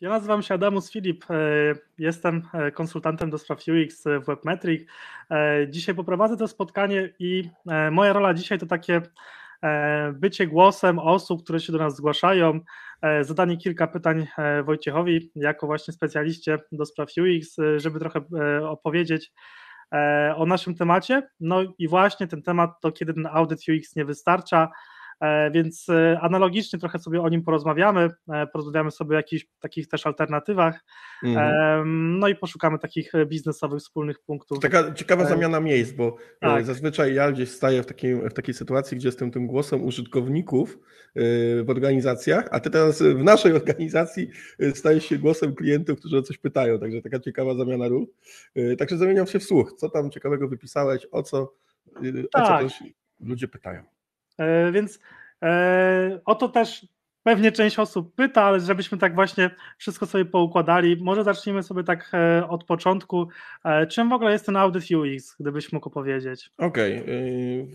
Ja nazywam się Adamus Filip. E, jestem e, konsultantem do spraw UX w Webmetric. Dzisiaj poprowadzę to spotkanie i moja rola dzisiaj to takie bycie głosem osób, które się do nas zgłaszają, zadanie kilka pytań Wojciechowi jako właśnie specjaliście do spraw UX, żeby trochę opowiedzieć o naszym temacie. No i właśnie ten temat to kiedy ten audyt UX nie wystarcza, E, więc e, analogicznie trochę sobie o nim porozmawiamy, e, porozmawiamy sobie o jakichś takich też alternatywach, mhm. no i poszukamy takich biznesowych wspólnych punktów. Taka ciekawa zamiana miejsc, bo tak. zazwyczaj ja gdzieś staję w takiej, w takiej sytuacji, gdzie jestem tym głosem użytkowników w organizacjach, a ty teraz w naszej organizacji stajesz się głosem klientów, którzy o coś pytają, także taka ciekawa zamiana ról. Także zamieniam się w słuch. Co tam ciekawego wypisałeś, o co, tak. o co tak. też ludzie pytają? E, więc e, o to też pewnie część osób pyta, ale żebyśmy tak właśnie wszystko sobie poukładali, może zacznijmy sobie tak e, od początku. Czym w ogóle jest ten audyt UX, gdybyś mógł powiedzieć? Okej, okay.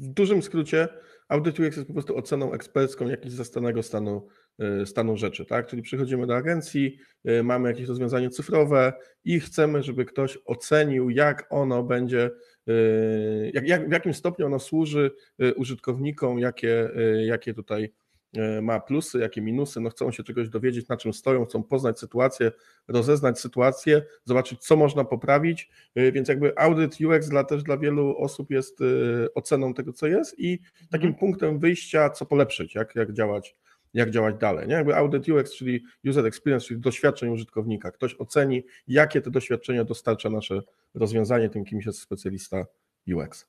w dużym skrócie audyt UX jest po prostu oceną ekspercką jakiegoś zastanego stanu, stanu rzeczy, tak? Czyli przychodzimy do agencji, mamy jakieś rozwiązanie cyfrowe i chcemy, żeby ktoś ocenił, jak ono będzie jak, jak, w jakim stopniu ono służy y, użytkownikom, jakie, y, jakie tutaj ma plusy, jakie minusy, no chcą się czegoś dowiedzieć, na czym stoją, chcą poznać sytuację, rozeznać sytuację, zobaczyć, co można poprawić, więc jakby audyt UX dla, też dla wielu osób jest oceną tego, co jest i takim mhm. punktem wyjścia, co polepszyć, jak, jak działać jak działać dalej. Nie? Jakby audit UX, czyli user experience, czyli doświadczeń użytkownika. Ktoś oceni, jakie te doświadczenia dostarcza nasze rozwiązanie, tym kimś jest specjalista UX.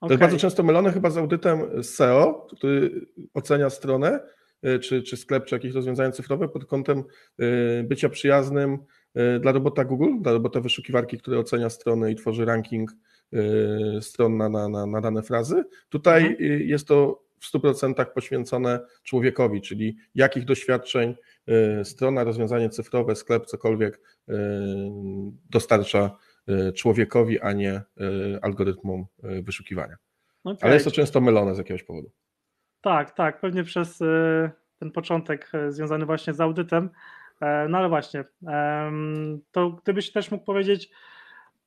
To jest bardzo często mylone chyba z audytem SEO, który ocenia stronę, y, czy, czy sklep, czy jakieś rozwiązanie cyfrowe pod kątem y, bycia przyjaznym y, dla robota Google, dla robota wyszukiwarki, który ocenia stronę i tworzy ranking stron na, na, na dane frazy. Tutaj mhm. jest to w 100% poświęcone człowiekowi, czyli jakich doświadczeń y, strona, rozwiązanie cyfrowe, sklep, cokolwiek y, dostarcza y, człowiekowi, a nie algorytmom wyszukiwania. Okay. Ale jest to często mylone z jakiegoś powodu. Tak, tak, pewnie przez ten początek związany właśnie z audytem. E, no ale właśnie, to gdybyś też mógł powiedzieć,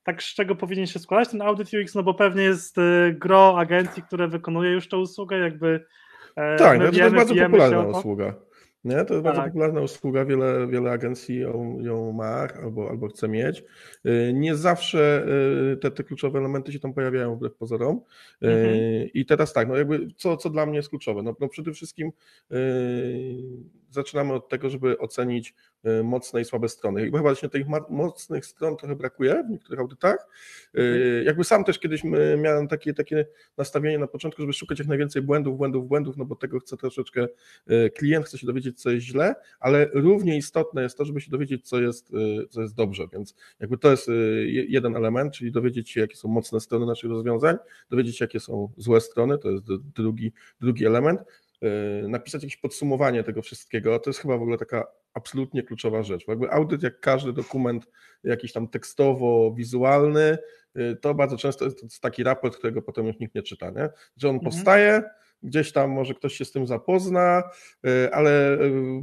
tak z czego powinien się składać ten audyt UX, no bo pewnie jest y, gro agencji, które wykonuje już tę usługę, jakby e, tak, no to jest bardzo popularna usługa. Nie? To jest tak. bardzo popularna usługa, wiele, wiele agencji ją, ją ma albo, albo chce mieć. Y, nie zawsze y, te, te kluczowe elementy się tam pojawiają wbrew pozorom. Mhm. I teraz tak, no jakby co, co dla mnie jest kluczowe? No, no przede wszystkim zaczynamy od tego, żeby ocenić y, mocne i słabe strony. I chyba właśnie tych mocnych stron trochę brakuje w niektórych audytach. Y, mhm. Jakby sam też kiedyś miałem takie, takie nastawienie na początku, żeby szukać jak najwięcej błędów, błędów, błędów, no bo tego chce troszeczkę y, klient, chce się dowiedzieć, co jest źle, ale równie istotne jest to, żeby się dowiedzieć, co jest, co jest dobrze, więc jakby to jest jeden element, czyli dowiedzieć się, jakie są mocne strony naszych rozwiązań, dowiedzieć się, jakie są złe strony, to jest drugi, drugi element. Y, napisać jakieś podsumowanie tego wszystkiego, to jest chyba w ogóle taka absolutnie kluczowa rzecz. Bo jakby audyt, jak każdy dokument jakiś tam tekstowo-wizualny, y, to bardzo często jest taki raport, którego potem już nikt nie czyta, nie? Że on mhm. powstaje, gdzieś tam może ktoś się z tym zapozna, y, ale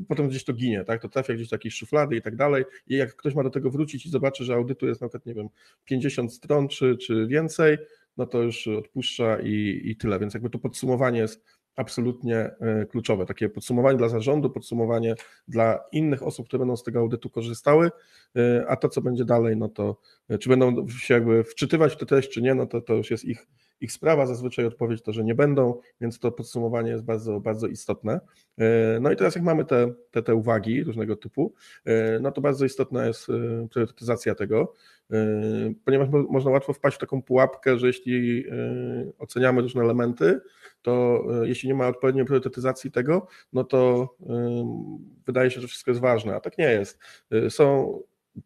potem gdzieś to ginie, tak? To trafia gdzieś do jakiejś szuflady i tak dalej. I jak ktoś ma do tego wrócić i zobaczy, że audytu jest na przykład, nie wiem, 50 stron czy, czy więcej, no to już odpuszcza i, i tyle. Więc jakby to podsumowanie jest absolutnie e, kluczowe. Takie podsumowanie dla zarządu, podsumowanie dla innych osób, które będą z tego audytu korzystały, e, a to, co będzie dalej, no to e, czy będą się jakby wczytywać w tę treść, czy nie, no to, to już jest ich, ich sprawa. Zazwyczaj odpowiedź to, że nie będą, więc to podsumowanie jest bardzo, bardzo istotne. No i teraz jak mamy te, te, te uwagi różnego typu, no to bardzo istotna jest priorytetyzacja tego, ponieważ można łatwo wpaść w taką pułapkę, że jeśli oceniamy różne elementy, to e, jeśli nie ma odpowiedniej priorytetyzacji tego, no to wydaje się, że wszystko jest ważne, a tak nie jest. E, są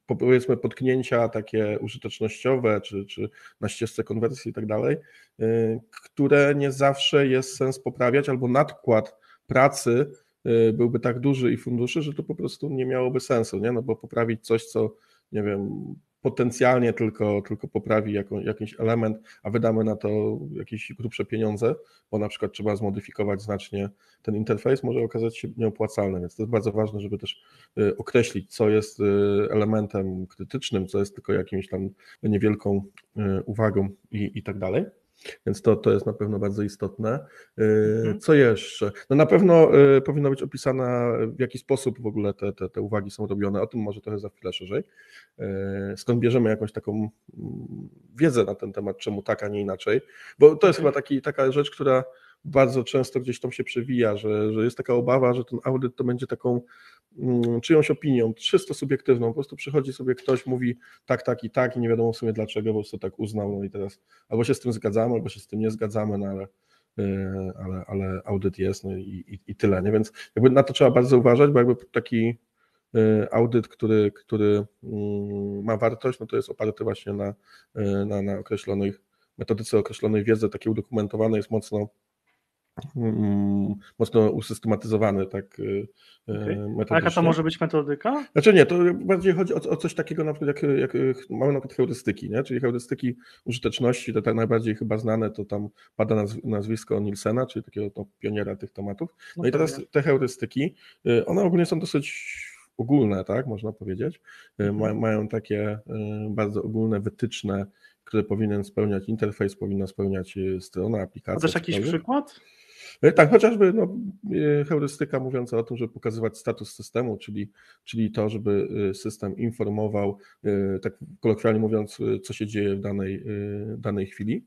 powiedzmy potknięcia takie użytecznościowe, czy, czy na ścieżce konwersji i tak dalej, e, które nie zawsze jest sens poprawiać, albo nadkład pracy byłby tak duży i funduszy, że to po prostu nie miałoby sensu, nie? No bo poprawić coś, co nie wiem, potencjalnie tylko, tylko poprawi jako, jakiś element, a wydamy na to jakieś grubsze pieniądze, bo na przykład trzeba zmodyfikować znacznie ten interfejs, może okazać się nieopłacalny, więc to jest bardzo ważne, żeby też y, określić, co jest y, elementem krytycznym, co jest tylko jakimś tam niewielką y, uwagą i, i tak dalej. Więc to, to jest na pewno bardzo istotne. Y, mhm. Co jeszcze? No na pewno y, powinno być opisana, w jaki sposób w ogóle te, te, te uwagi są robione. O tym może trochę za chwilę szerzej. Y, skąd bierzemy jakąś taką mm, wiedzę na ten temat, czemu tak, a nie inaczej. Bo to jest chyba taki, taka rzecz, która bardzo często gdzieś tam się przewija, że, że jest taka obawa, że ten audyt to będzie taką mm, czyjąś opinią, czysto subiektywną. Po prostu przychodzi sobie ktoś, mówi tak, tak i tak i nie wiadomo w sumie dlaczego, po prostu tak uznał, no i teraz albo się z tym zgadzamy, albo się z tym nie zgadzamy, no ale, e, ale, ale audyt jest no i, i, i tyle. Nie? Więc jakby na to trzeba bardzo uważać, bo jakby taki e, audyt, który, który mm, ma wartość, no to jest oparty właśnie na, e, na, na określonej metodyce, określonej wiedzy, takiej udokumentowanej, jest mocno mocno usystematyzowany, tak y, y, okay. A jaka to może być metodyka? Znaczy nie, to bardziej chodzi o, o coś takiego, na przykład jak, jak mamy na przykład heurystyki, nie? czyli heurystyki użyteczności, te tak najbardziej chyba znane, to tam pada nazwisko Nielsena, czyli takiego no, pioniera tych tematów. No, no i teraz te heurystyki, y, one ogólnie są dosyć ogólne, tak, można powiedzieć. Mhm. mają takie bardzo ogólne wytyczne, które powinien spełniać interfejs, powinna spełniać strona, aplikacja. Też jakiś przykład? E, tak, chociażby no, e, heurystyka mówiąca o tym, żeby pokazywać status systemu, czyli, czyli to, żeby e, system informował, tak kolokwialnie mówiąc, co się dzieje w danej, danej chwili,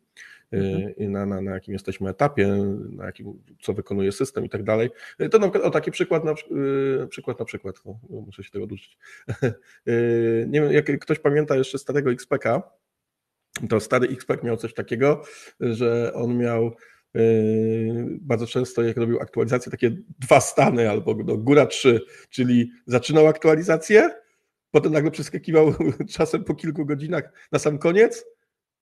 mhm. na, na, na jakim jesteśmy etapie, na jakim, co wykonuje system i tak dalej. To na o taki przykład na przykład, na przykład no, muszę się tego oduczyć. Nie wiem, jak ktoś pamięta jeszcze starego XPK, to stary XPK miał coś takiego, że on miał Yy, bardzo często jak robił aktualizację, takie dwa stany albo no, góra trzy, czyli zaczynał aktualizację, potem nagle przeskakiwał czasem po kilku godzinach na sam koniec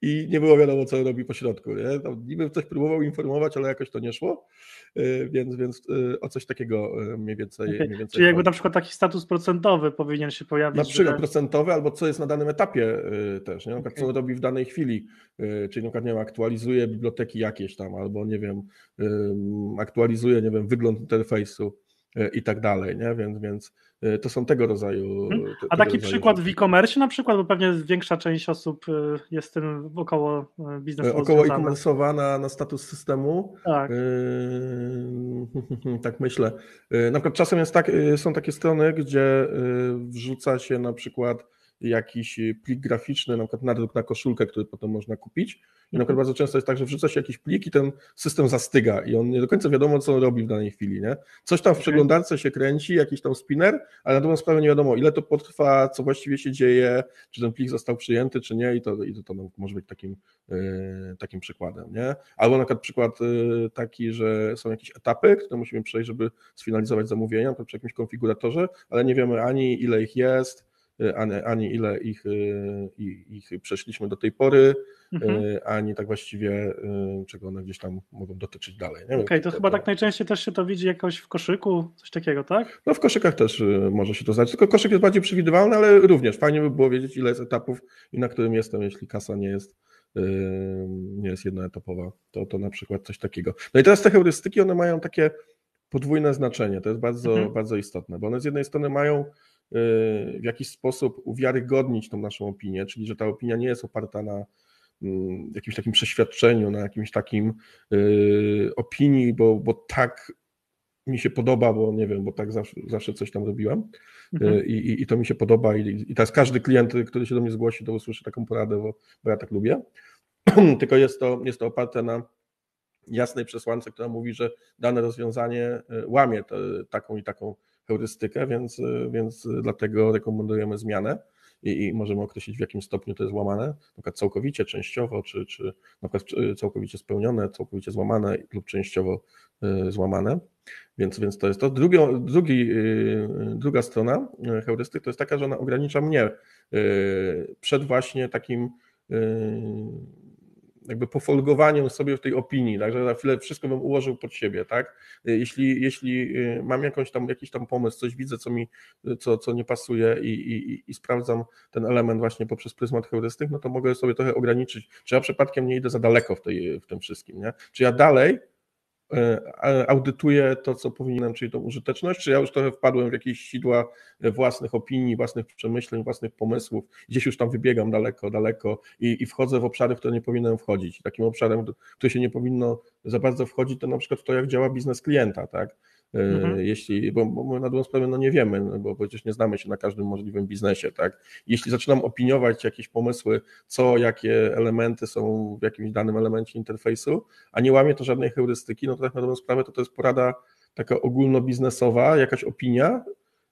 i nie było wiadomo, co robi po środku. Nie? Tam niby coś próbował informować, ale jakoś to nie szło, yy, więc, więc yy, o coś takiego mniej więcej. Okay. Mniej więcej Czyli jakby na przykład taki status procentowy powinien się pojawić. Na przykład że... procentowy, albo co jest na danym etapie też, nie? Na przykład, okay. co robi w danej chwili, czyli na przykład, nie wiem, aktualizuje biblioteki jakieś tam, albo nie wiem, aktualizuje, nie wiem, wygląd interfejsu E, i tak dalej, nie? Więc, więc e, to są tego rodzaju. Mhm. A taki przykład rzeczy. w e-commerce na przykład, bo pewnie większa część osób e, jest tym około biznesu. Około e-commerce'owa na, na status systemu. Tak. tak myślę. Na przykład czasem jest tak, są takie strony, gdzie wrzuca się na przykład jakiś plik graficzny, na przykład nadruk na koszulkę, który potem można kupić. I na przykład bardzo często jest tak, że wrzuca się jakiś plik i ten system zastyga i on nie do końca wiadomo, co on robi w danej chwili. Nie? Coś tam w przeglądarce się kręci, jakiś tam spinner, ale na drugą sprawę nie wiadomo, ile to potrwa, co właściwie się dzieje, czy ten plik został przyjęty, czy nie i to, i to, to może być takim, yy, takim przykładem. Nie? Albo na przykład przykład yy, taki, że są jakieś etapy, które musimy przejść, żeby sfinalizować zamówienia, na przykład przy jakimś konfiguratorze, ale nie wiemy ani ile ich jest, ani, ani ile ich, y, ich przeszliśmy do tej pory, mhm. Y, ani tak właściwie y, czego one gdzieś tam mogą dotyczyć dalej. Okej, okay, to, to, chyba tak najczęściej też się to widzi jakoś w koszyku, coś takiego, tak? No w koszykach też może się to zdać, tylko koszyk jest bardziej przewidywalny, ale również fajnie by było wiedzieć ile jest etapów i na którym jestem, jeśli kasa nie jest nie jest jednoetapowa, to, to na przykład coś takiego. No i teraz te heurystyki, one mają takie podwójne znaczenie, to jest bardzo, mhm. bardzo istotne, bo one z jednej strony mają w jakiś sposób uwiarygodnić tą naszą opinię, czyli że ta opinia nie jest oparta na mm, jakimś takim przeświadczeniu, na jakimś takim y, opinii, bo, bo tak mi się podoba, bo nie wiem, bo tak zawsze, zawsze coś tam robiłem mhm. Y, I, i, to mi się podoba i, i teraz każdy klient, który się do mnie zgłosi, to usłyszy taką poradę, bo, bo ja tak lubię. Tylko jest to, jest to oparte na jasnej przesłance, która mówi, że dane rozwiązanie y, łamie taką i taką heurystykę, więc, więc dlatego rekomendujemy zmianę i, i, możemy określić, w jakim stopniu to jest złamane, na przykład całkowicie, częściowo, czy, czy na przykład całkowicie spełnione, całkowicie złamane lub częściowo y, złamane. Więc, więc to jest to. Drugi, y, druga strona heurystyk to jest taka, że ona ogranicza mnie przed właśnie takim, jakby pofolgowaniem sobie w tej opinii, także za chwilę wszystko bym ułożył pod siebie, tak? Jeśli, jeśli mam jakąś tam, jakiś tam pomysł, coś widzę, co mi, co, co nie pasuje i, i, i sprawdzam ten element właśnie poprzez pryzmat heurystyk, no to mogę sobie trochę ograniczyć, czy ja przypadkiem nie idę za daleko w, tej, w tym wszystkim, nie? Czy ja dalej audytuję to, co powinienem, czyli tą użyteczność, czy ja już trochę wpadłem w jakieś sidła własnych opinii, własnych przemyśleń, własnych pomysłów, gdzieś już tam wybiegam daleko, daleko i, i wchodzę w obszary, w które nie powinienem wchodzić. Takim obszarem, w który się nie powinno za bardzo wchodzić, to na przykład to, jak działa biznes klienta, tak? Mhm. E, jeśli, bo, bo na dobrą sprawę no nie wiemy, no bo przecież nie znamy się na każdym możliwym biznesie, tak? Jeśli zaczynam opiniować jakieś pomysły, co, jakie elementy są w jakimś danym elemencie interfejsu, a nie łamię to żadnej heurystyki, no to tak na dobrą sprawę to, to jest porada taka ogólnobiznesowa, jakaś opinia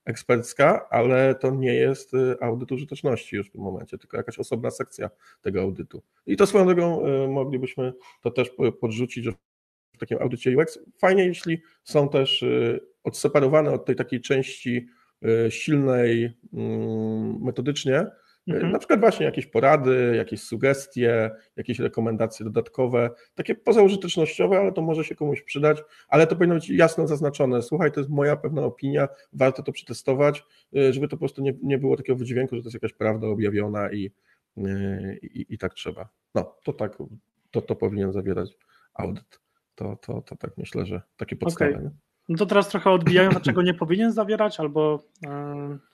ekspercka, ale to nie jest y, audyt użyteczności już w tym momencie, tylko jakaś osobna sekcja tego audytu. I to swoją drogą y, moglibyśmy to też podrzucić, że w takim audycie UX. Fajnie, jeśli są też y, odseparowane od tej takiej części y, silnej mm, metodycznie, y, Mhm. Na przykład właśnie jakieś porady, jakieś sugestie, jakieś rekomendacje dodatkowe, takie pozaużytecznościowe, ale to może się komuś przydać, ale to powinno być jasno zaznaczone. Słuchaj, to jest moja pewna opinia, warto to przetestować, żeby to po prostu nie, nie było takiego wydźwięku, że to jest jakaś prawda objawiona i, i, i tak trzeba. No, to tak, to, to powinien zawierać audyt to, to, to tak myślę, że takie podstawy. Okay. No to teraz trochę odbijają, dlaczego nie powinien zawierać, albo yy,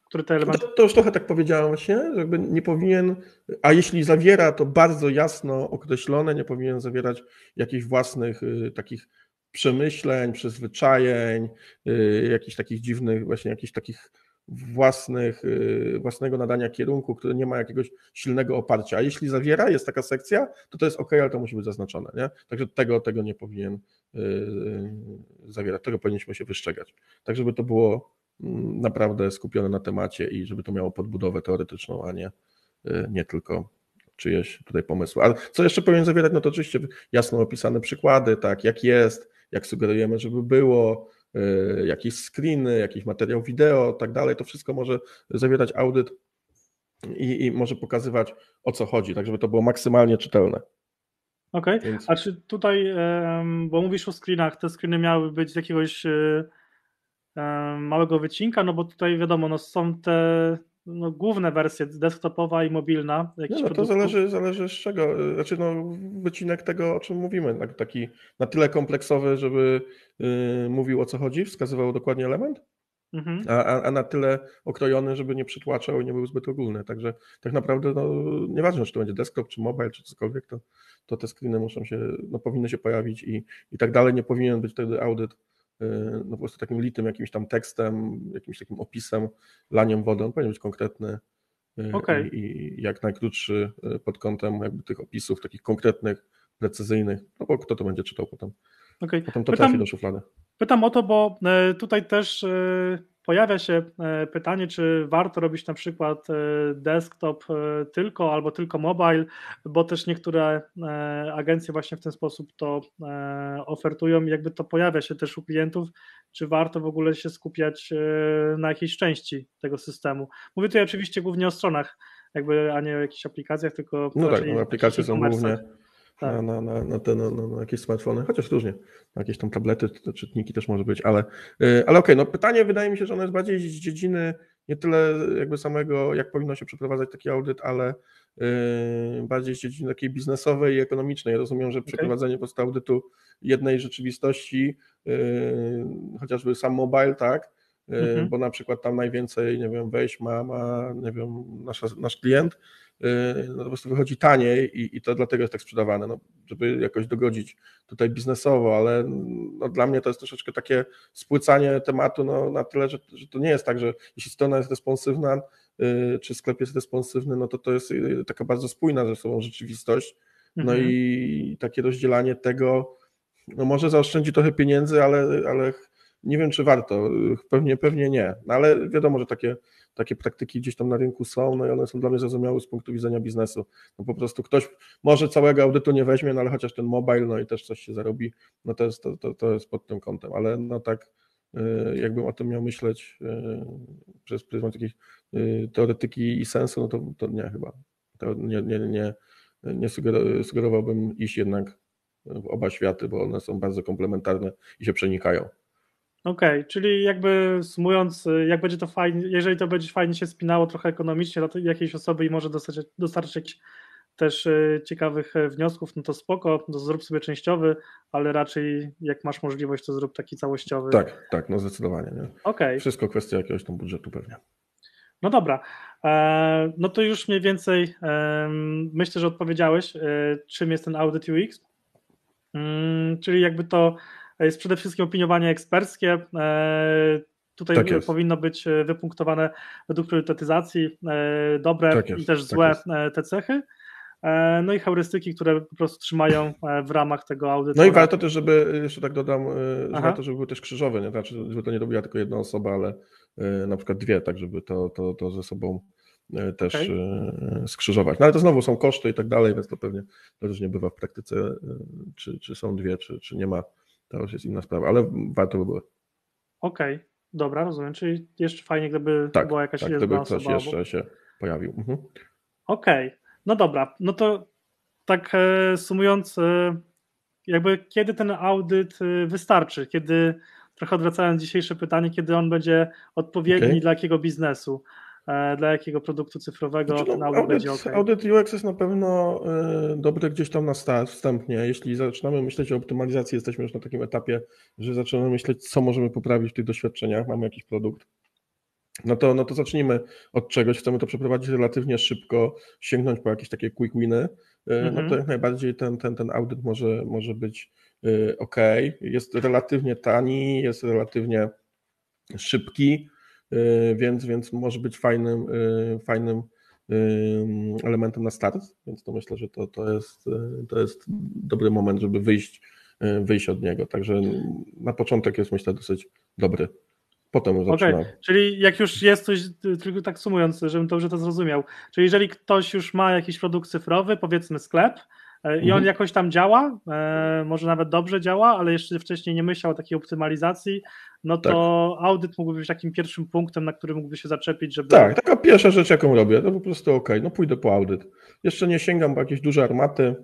który te elementy. To, to, już trochę tak powiedziałem właśnie, że jakby nie powinien, a jeśli zawiera, to bardzo jasno określone, nie powinien zawierać jakichś własnych y, takich przemyśleń, przyzwyczajeń, y, jakichś takich dziwnych, właśnie jakichś takich własnych, y, własnego nadania kierunku, który nie ma jakiegoś silnego oparcia. A jeśli zawiera, jest taka sekcja, to to jest ok, ale to musi być zaznaczone. Nie? Także tego, tego nie powinien y, y, zawierać, tego powinniśmy się wystrzegać. Tak, żeby to było mm, naprawdę skupione na temacie i żeby to miało podbudowę teoretyczną, a nie, nie tylko czyjeś tutaj pomysły. Ale co jeszcze powinien zawierać? No to oczywiście jasno opisane przykłady, tak, jak jest, jak sugerujemy, żeby było, jakieś screeny, jakiś materiał wideo, tak dalej, to wszystko może zawierać audyt i, i może pokazywać o co chodzi, tak żeby to było maksymalnie czytelne. Okej, okay. Więc... a czy tutaj, bo mówisz o screenach, te screeny miały być z jakiegoś y, małego wycinka, no bo tutaj wiadomo, no są te no, główne wersje, desktopowa i mobilna. Nie, no to zależy, zależy z czego. Znaczy no, wycinek tego, o czym mówimy, tak, taki na tyle kompleksowy, żeby yy, mówił o co chodzi, wskazywał dokładnie element, mhm. a, a, na tyle okrojony, żeby nie przytłaczał i nie był zbyt ogólny. Także tak naprawdę no, nieważne, czy to będzie desktop, czy mobile, czy cokolwiek, to, to te screeny muszą się, no, powinny się pojawić i, i tak dalej. Nie powinien być wtedy audyt no po prostu takim litym jakimś tam tekstem, jakimś takim opisem, laniem wody, on powinien być konkretny y, okay. i, i, jak najkrótszy y, pod kątem jakby tych opisów takich konkretnych, precyzyjnych, no bo kto to będzie czytał potem. Okay. Potem to pytam, trafi do szuflady. Pytam o to, bo e, tutaj też e, pojawia się e, pytanie, czy warto robić na przykład e, desktop e, tylko albo tylko mobile, bo też niektóre agencje właśnie w ten sposób to ofertują. Jakby to pojawia się też u klientów, czy warto w ogóle się skupiać na jakiejś części tego systemu. Mówię tutaj oczywiście głównie o stronach, jakby, a nie o jakichś aplikacjach, tylko. No tak, no aplikacje są głównie tak. na, na, na, te, na, na, jakieś smartfony, chociaż różnie, na jakieś tam tablety, to czytniki też może być, ale, y, ale okej, okay, no pytanie wydaje mi się, że ono jest bardziej z dziedziny nie tyle jakby samego, jak powinno się przeprowadzać taki audyt, ale yy, bardziej z dziedziny takiej biznesowej i ekonomicznej. Rozumiem, że przeprowadzenie okay. po audytu jednej rzeczywistości, yy, chociażby sam mobile, tak, mhm. bo na przykład tam najwięcej, nie wiem, wejść ma, ma nie wiem, nasza, nasz klient, Y, no po prostu wychodzi taniej i, i to dlatego jest tak sprzedawane, no, żeby jakoś dogodzić tutaj biznesowo, ale no, dla mnie to jest troszeczkę takie spłycanie tematu no, na tyle, że, że to nie jest tak, że jeśli strona jest responsywna, y, czy sklep jest responsywny, no to to jest y, taka bardzo spójna ze sobą rzeczywistość, no mhm. i takie rozdzielanie tego, no może zaoszczędzi trochę pieniędzy, ale, ale nie wiem, czy warto. Pewnie, pewnie nie. No ale wiadomo, że takie takie praktyki gdzieś tam na rynku są, no i one są dla mnie zrozumiałe z punktu widzenia biznesu. No po prostu ktoś może całego audytu nie weźmie, no ale chociaż ten mobile, no i też coś się zarobi, no to jest, to, to, to jest pod tym kątem, ale no tak y, jakbym o tym miał myśleć y, przez pryzmat jakiejś y, teoretyki i sensu, no to, to nie chyba. To nie, nie, nie, nie sugerowałbym iść jednak w oba światy, bo one są bardzo komplementarne i się przenikają. Okej, okay, czyli jakby sumując, jak będzie to fajnie, jeżeli to będzie fajnie się spinało trochę ekonomicznie dla jakiejś osoby i może dostarczyć, też e, ciekawych e, wniosków, no to spoko, to zrób sobie częściowy, ale raczej jak masz możliwość, to zrób taki całościowy. Tak, tak, no zdecydowanie. Nie? Okay. Wszystko kwestia jakiegoś tam budżetu pewnie. No dobra, e, no to już mniej więcej myślę, że odpowiedziałeś, czym jest ten Audit UX, mm, czyli jakby to jest przede wszystkim opiniowanie eksperckie, Tutaj tak powinno być wypunktowane według priorytetyzacji dobre tak i też tak złe tak te cechy. E, no i heurystyki, które po prostu trzymają e, w ramach tego audytu. No i warto też, żeby, jeszcze tak dodam, e, warto, żeby były też krzyżowe, nie? Znaczy, żeby to nie robiła tylko jedna osoba, ale na przykład dwie, tak żeby to, to, to ze sobą też okay. skrzyżować. No ale to znowu są koszty i tak dalej, więc to pewnie to też nie bywa w praktyce, czy, czy są dwie, czy, czy nie ma, to już jest inna sprawa, ale warto by było. Okej, okay. dobra, rozumiem, czyli jeszcze fajnie, gdyby tak, była jakaś tak, gdyby ktoś jeszcze się pojawił. Mhm. Okej, okay. No dobra, no to tak e, sumując, e, jakby kiedy ten audyt e, wystarczy, kiedy, trochę odwracając dzisiejsze pytanie, kiedy on będzie odpowiedni okay. dla jakiego biznesu, dla jakiego produktu cyfrowego znaczy, no, audyt, będzie ok. Audyt UX jest na pewno dobry gdzieś tam na start, wstępnie. Jeśli zaczynamy myśleć o optymalizacji, jesteśmy już na takim etapie, że zaczynamy myśleć, co możemy poprawić w tych doświadczeniach, mamy jakiś produkt no to, no to zacznijmy od czegoś. Chcemy to przeprowadzić relatywnie szybko, sięgnąć po jakieś takie quick winy. Mhm. No to jak najbardziej ten, ten, ten audyt może, może być ok. Jest relatywnie tani, jest relatywnie szybki, więc, więc może być fajnym, y, fajnym elementem na start. Więc to myślę, że to, to, jest, to jest dobry moment, żeby wyjść, wyjść od niego. Także na początek jest myślę dosyć dobry. Potem zaczynam. Okay. Czyli jak już jest coś, tylko tak sumując, żebym dobrze to zrozumiał, czyli jeżeli ktoś już ma jakiś produkt cyfrowy, powiedzmy sklep, i on mhm. jakoś tam działa, e, może nawet dobrze działa, ale jeszcze wcześniej nie myślał o takiej optymalizacji, no to tak. audyt mógłby być takim pierwszym punktem, na który mógłby się zaczepić, żeby... Tak, taka pierwsza rzecz, jaką robię, to po prostu ok, no pójdę po audyt. Jeszcze nie sięgam po jakieś duże armaty,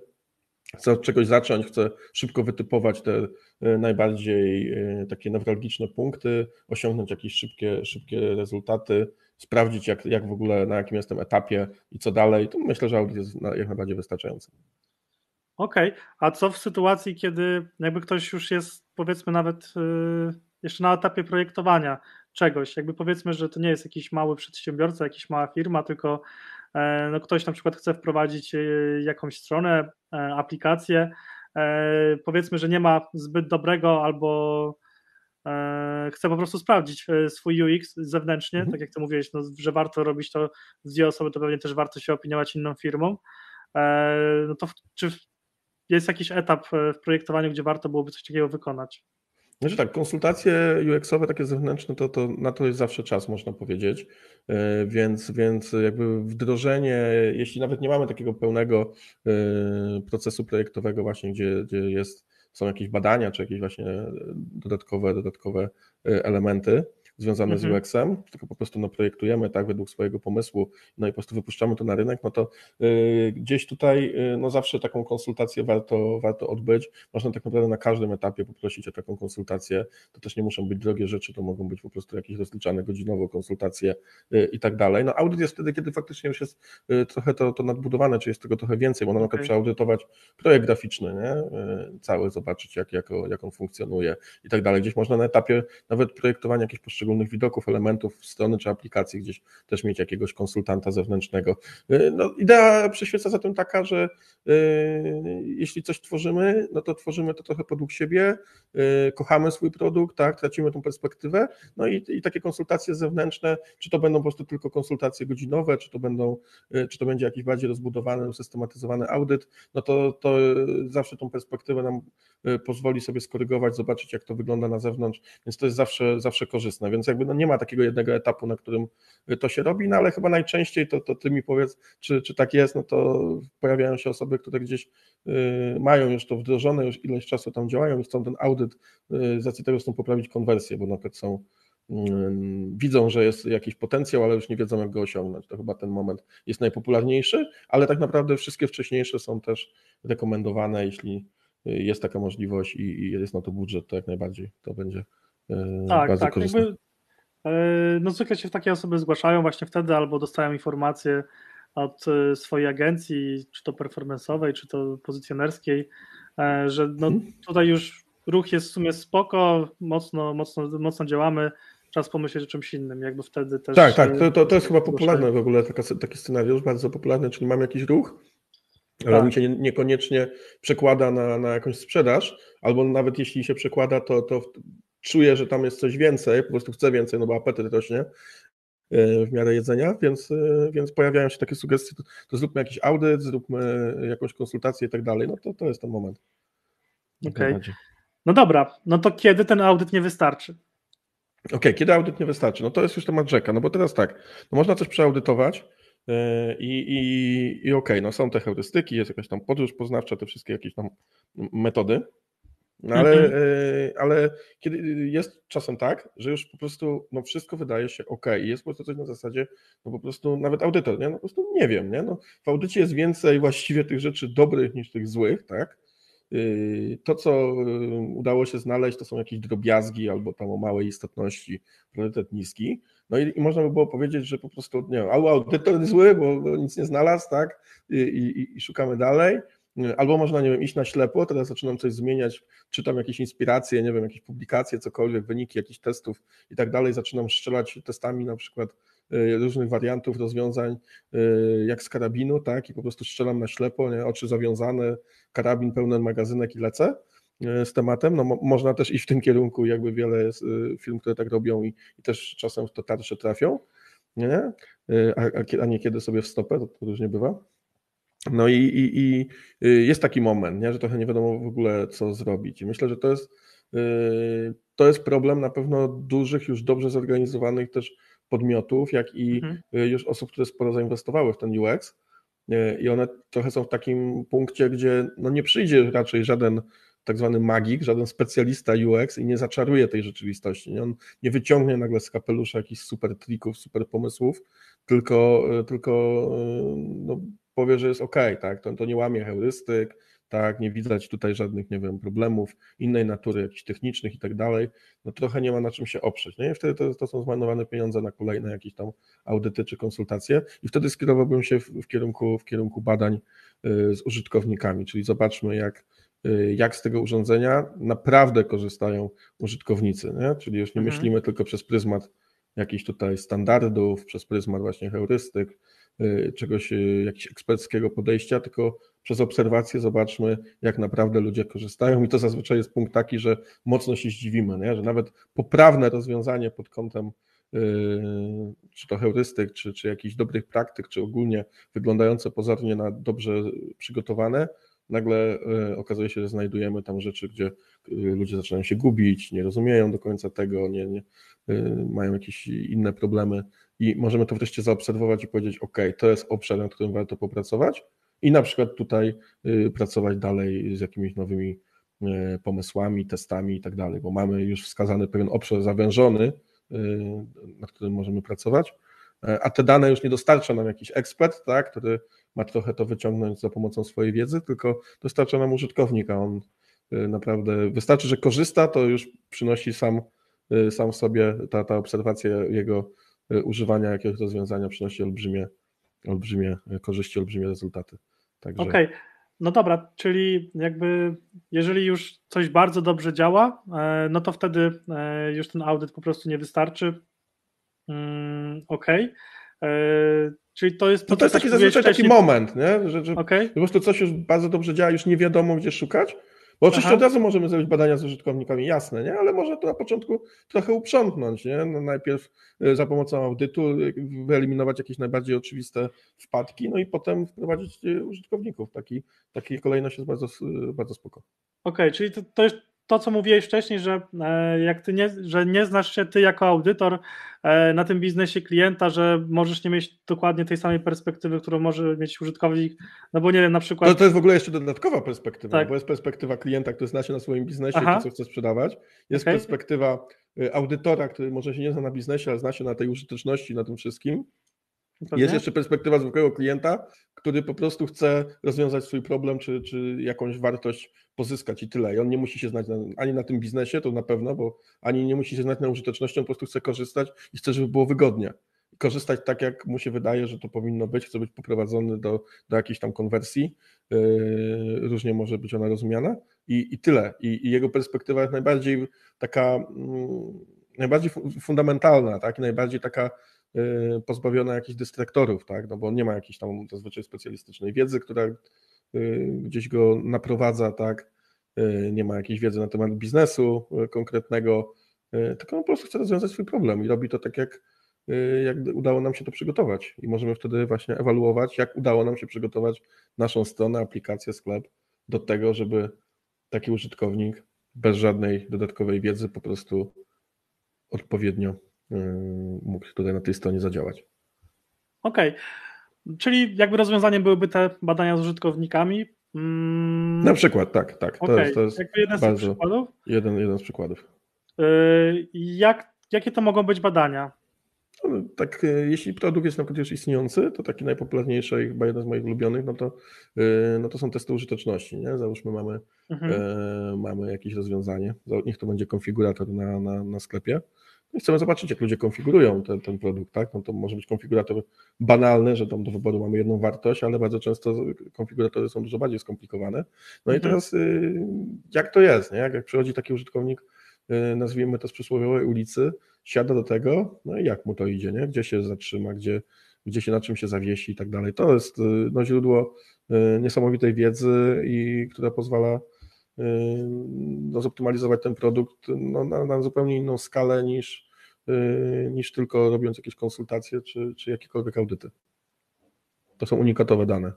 chcę od czegoś zacząć, chcę szybko wytypować te e, najbardziej e, takie newralgiczne punkty, osiągnąć jakieś szybkie, szybkie rezultaty, sprawdzić jak, jak w ogóle, na jakim jestem etapie i co dalej, to myślę, że audyt jest jak najbardziej wystarczający. Okej, okay. a co w sytuacji, kiedy jakby ktoś już jest powiedzmy nawet e, jeszcze na etapie projektowania czegoś, jakby powiedzmy, że to nie jest jakiś mały przedsiębiorca, jakaś mała firma, tylko E, no ktoś na przykład chce wprowadzić e, jakąś stronę, e, aplikację, powiedzmy, że nie ma zbyt dobrego albo chce po prostu sprawdzić swój UX zewnętrznie, mhm. tak jak ty mówiłeś, no, że warto robić to z dwie osoby, to pewnie też warto się opiniować inną firmą. No to czy jest jakiś etap w projektowaniu, gdzie warto byłoby coś takiego wykonać? Znaczy tak, konsultacje UX-owe, takie zewnętrzne, to, to na to jest zawsze czas, można powiedzieć. E, więc, więc jakby wdrożenie, jeśli nawet nie mamy takiego pełnego e, procesu projektowego, właśnie gdzie, gdzie jest, są jakieś badania, czy jakieś właśnie dodatkowe, dodatkowe e, elementy, związane mhm. z UX-em, tylko po prostu no, projektujemy tak według swojego pomysłu, no i po prostu wypuszczamy to na rynek, no to y, gdzieś tutaj y, no zawsze taką konsultację warto, warto odbyć. Można tak naprawdę na każdym etapie poprosić o taką konsultację. To też nie muszą być drogie rzeczy, to mogą być po prostu jakieś rozliczane godzinowo konsultacje y, i tak dalej. No audyt jest wtedy, kiedy faktycznie już jest trochę to, to nadbudowane, czy jest tego trochę więcej, bo na przykład okay. przeaudytować projekt graficzny, nie? cały, zobaczyć jak, jak, jak on funkcjonuje i tak dalej. Gdzieś można na etapie nawet projektowania jakichś poszczególnych poszczególnych widoków, elementów strony czy aplikacji, gdzieś też mieć jakiegoś konsultanta zewnętrznego. Y, no, idea przyświeca za tym taka, że y, jeśli coś tworzymy, no to tworzymy to trochę podług siebie, y, kochamy swój produkt, tak, tracimy tą perspektywę, no i, i takie konsultacje zewnętrzne, czy to będą po prostu tylko konsultacje godzinowe, czy to będą, czy to będzie jakiś bardziej rozbudowany, usystematyzowany audyt, no to, to zawsze tą perspektywę nam pozwoli sobie skorygować, zobaczyć jak to wygląda na zewnątrz, więc to jest zawsze, zawsze korzystne, więc jakby no nie ma takiego jednego etapu, na którym to się robi, no ale chyba najczęściej to, to ty mi powiedz, czy, czy tak jest, no to pojawiają się osoby, które gdzieś y, mają już to wdrożone, już ileś czasu tam działają i chcą ten audyt y, z racji tego chcą poprawić konwersję, bo na przykład są mm, widzą, że jest jakiś potencjał, ale już nie wiedzą, jak go osiągnąć. To chyba ten moment jest najpopularniejszy, ale tak naprawdę wszystkie wcześniejsze są też rekomendowane, jeśli jest taka możliwość i jest na to budżet, to jak najbardziej to będzie tak, bardzo tak, korzystne. Jakby, no zwykle się takie osoby zgłaszają właśnie wtedy albo dostają informacje od swojej agencji, czy to performanceowej, czy to pozycjonerskiej, że no mhm. tutaj już ruch jest w sumie spoko, mocno, mocno, mocno działamy, czas pomyśleć o czymś innym, jakby wtedy też... Tak, tak, to, to, to jest chyba popularne w ogóle, taka, taki scenariusz, bardzo popularny, czyli mam jakiś ruch, ale tak. mi się niekoniecznie przekłada na, na jakąś sprzedaż, albo nawet jeśli się przekłada, to, to czuję, że tam jest coś więcej, po prostu chcę więcej, no bo apetyt rośnie e, w miarę jedzenia, więc, e, więc pojawiają się takie sugestie, to, to zróbmy jakiś audyt, zróbmy jakąś konsultację i tak dalej, no to, to jest ten moment. Okej. Okay. No dobra, no to kiedy ten audyt nie wystarczy? Okej, okay, kiedy audyt nie wystarczy? No to jest już temat rzeka, no bo teraz tak, no można coś przeaudytować yy, i, i, i okej, okay, no są te heurystyki, jest jakaś tam podróż poznawcza, te wszystkie jakieś tam metody, no ale, mhm. yy, ale kiedy jest czasem tak, że już po prostu no wszystko wydaje się ok i jest po prostu coś na zasadzie, no po prostu nawet audytor, nie? No po prostu nie wiem, nie? No, w audycie jest więcej właściwie tych rzeczy dobrych niż tych złych, tak? Yy, to, co udało się znaleźć, to są jakieś drobiazgi albo tam o małej istotności, priorytet niski. No i, i można by było powiedzieć, że po prostu, nie wiem, audytor zły, bo, bo nic nie znalazł, tak, I, i, i, szukamy dalej, albo można, nie wiem, iść na ślepo, teraz zaczynam coś zmieniać, czytam jakieś inspiracje, nie wiem, jakieś publikacje, cokolwiek, wyniki jakichś testów i tak dalej, zaczynam strzelać testami na przykład Y, różnych wariantów rozwiązań, y, jak z karabinu, tak, i po prostu strzelam na ślepo, nie? oczy zawiązane, karabin, pełny magazynek i lecę y, z tematem. No, można też iść w tym kierunku, jakby wiele jest które tak robią i, i też czasem w to tarcze trafią, nie? A, a, niekiedy sobie w stopę, to, to różnie bywa. No i, i, i, jest taki moment, nie? że trochę nie wiadomo w ogóle, co zrobić. I myślę, że to jest, to jest problem na pewno dużych, już dobrze zorganizowanych też podmiotów, jak i mhm. Y, już osób, które sporo zainwestowały w ten UX. Y, I one trochę są w takim punkcie, gdzie no nie przyjdzie raczej żaden tak zwany magik, żaden specjalista UX i nie zaczaruje tej rzeczywistości. Nie? On nie wyciągnie nagle z kapelusza jakichś super trików, super pomysłów, tylko, y, tylko no, powie, że jest ok, tak? To, to nie łamie heurystyk, tak, nie widać tutaj żadnych, nie wiem, problemów innej natury, jakichś technicznych i tak dalej, no trochę nie ma na czym się oprzeć, nie? I wtedy to, to są zmarnowane pieniądze na kolejne jakieś tam audyty czy konsultacje i wtedy skierowałbym się w, w kierunku, w kierunku badań y, z użytkownikami, czyli zobaczmy jak, y, jak z tego urządzenia naprawdę korzystają użytkownicy, nie? czyli już nie mhm. myślimy tylko przez pryzmat jakichś tutaj standardów, przez pryzmat właśnie heurystyk, czegoś, jakiegoś eksperckiego podejścia, tylko przez obserwację zobaczmy, jak naprawdę ludzie korzystają. I to zazwyczaj jest punkt taki, że mocno się zdziwimy, nie? że nawet poprawne rozwiązanie pod kątem yy, czy to heurystyk, czy, czy jakichś dobrych praktyk, czy ogólnie wyglądające pozornie na dobrze przygotowane, nagle okazuje się, że znajdujemy tam rzeczy, gdzie ludzie zaczynają się gubić, nie rozumieją do końca tego, nie, nie mają jakieś inne problemy i możemy to wreszcie zaobserwować i powiedzieć, ok, to jest obszar, nad którym warto popracować, i na przykład tutaj y, pracować dalej z jakimiś nowymi y, pomysłami, testami i tak dalej, bo mamy już wskazany pewien obszar zawężony, y, na którym możemy pracować, a te dane już nie dostarcza nam jakiś ekspert, tak, który ma trochę to wyciągnąć za pomocą swojej wiedzy, tylko dostarcza nam użytkownik, a on naprawdę wystarczy, że korzysta, to już przynosi sam, sam sobie ta, ta obserwacja jego używania jakiegoś rozwiązania przynosi olbrzymie, olbrzymie korzyści, olbrzymie rezultaty. Także... Okej, okay. no dobra, czyli jakby jeżeli już coś bardzo dobrze działa, e, no to wtedy e, już ten audyt po prostu nie wystarczy. Mm, okej. Okay. E, czyli to jest. To, no to jest taki zazwyczaj wcześniej... taki moment, nie? Że, że okay. po prostu coś już bardzo dobrze działa, już nie wiadomo gdzie szukać, bo oczywiście Aha. od razu możemy zrobić badania z użytkownikami, jasne, nie? ale może to na początku trochę uprzątnąć. Nie? No najpierw y, za pomocą audytu y, wyeliminować jakieś najbardziej oczywiste wpadki, no i potem wprowadzić y, użytkowników. Taki, taki kolejność jest bardzo, bardzo spoko. Okej, okay, czyli to, to, jest, to, co mówiłeś wcześniej, że e, jak ty nie, że nie znasz się ty jako audytor e, na tym biznesie klienta, że możesz nie mieć dokładnie tej samej perspektywy, którą może mieć użytkownik, no bo nie wiem, na przykład... To, to jest w ogóle jeszcze dodatkowa perspektywa, tak. bo jest perspektywa klienta, który zna się na swoim biznesie, to, co chce sprzedawać, jest okay. perspektywa y, audytora, który może się nie zna na biznesie, ale zna się na tej użyteczności, na tym wszystkim Pewnie? Jest jeszcze perspektywa zwykłego klienta, który po prostu chce rozwiązać swój problem, czy, czy jakąś wartość pozyskać i tyle. I on nie musi się znać na, ani na tym biznesie, to na pewno, bo ani nie musi się znać na użyteczności, on po prostu chce korzystać i chce, żeby było wygodnie. Korzystać tak, jak mu się wydaje, że to powinno być, chce być poprowadzony do, do jakiejś tam konwersji. Yy, różnie może być ona rozumiana i, i tyle. I, I, jego perspektywa jest najbardziej taka, mm, najbardziej fundamentalna, tak? I najbardziej taka pozbawiona jakichś dystraktorów, tak? no bo on nie ma jakiejś tam zazwyczaj specjalistycznej wiedzy, która y, gdzieś go naprowadza, tak? Y, nie ma jakiejś wiedzy na temat biznesu konkretnego, tylko on po prostu chce rozwiązać swój problem i robi to tak, jak, jak udało nam się to przygotować. I możemy wtedy właśnie ewaluować, jak udało nam się przygotować naszą stronę, aplikację, sklep do tego, żeby taki użytkownik bez żadnej dodatkowej wiedzy po prostu odpowiednio mógł tutaj na tej stronie zadziałać. Okej, okay. czyli jakby rozwiązaniem byłyby te badania z użytkownikami? Mm. Na przykład, tak, tak. To okay. jest, to jest jakby jeden z przykładów? Jeden, jeden z przykładów. Yy, jak, jakie to mogą być badania? No, tak, yy, jeśli produkt jest na przykład już istniejący, to taki najpopularniejszy, chyba jeden z moich ulubionych, no to, no to są testy użyteczności. Nie? Załóżmy, mamy, mhm. e, mamy jakieś rozwiązanie, niech to będzie konfigurator na, na, na sklepie i chcemy zobaczyć, jak ludzie konfigurują ten, ten produkt. Tak? No to może być konfigurator banalny, że tam do wyboru mamy jedną wartość, ale bardzo często konfiguratory są dużo bardziej skomplikowane. No mhm. i teraz y, jak to jest? Nie? Jak, jak przychodzi taki użytkownik, y, nazwijmy to z przysłowiowej ulicy, siada do tego, no i jak mu to idzie, nie? gdzie się zatrzyma, gdzie, gdzie się na czym się zawiesi i tak dalej. To jest y, no, źródło niesamowitej wiedzy i która pozwala no, zoptymalizować ten produkt no, na, na, zupełnie inną skalę niż, y, niż tylko robiąc jakieś konsultacje czy, czy jakiekolwiek audyty. To są unikatowe dane,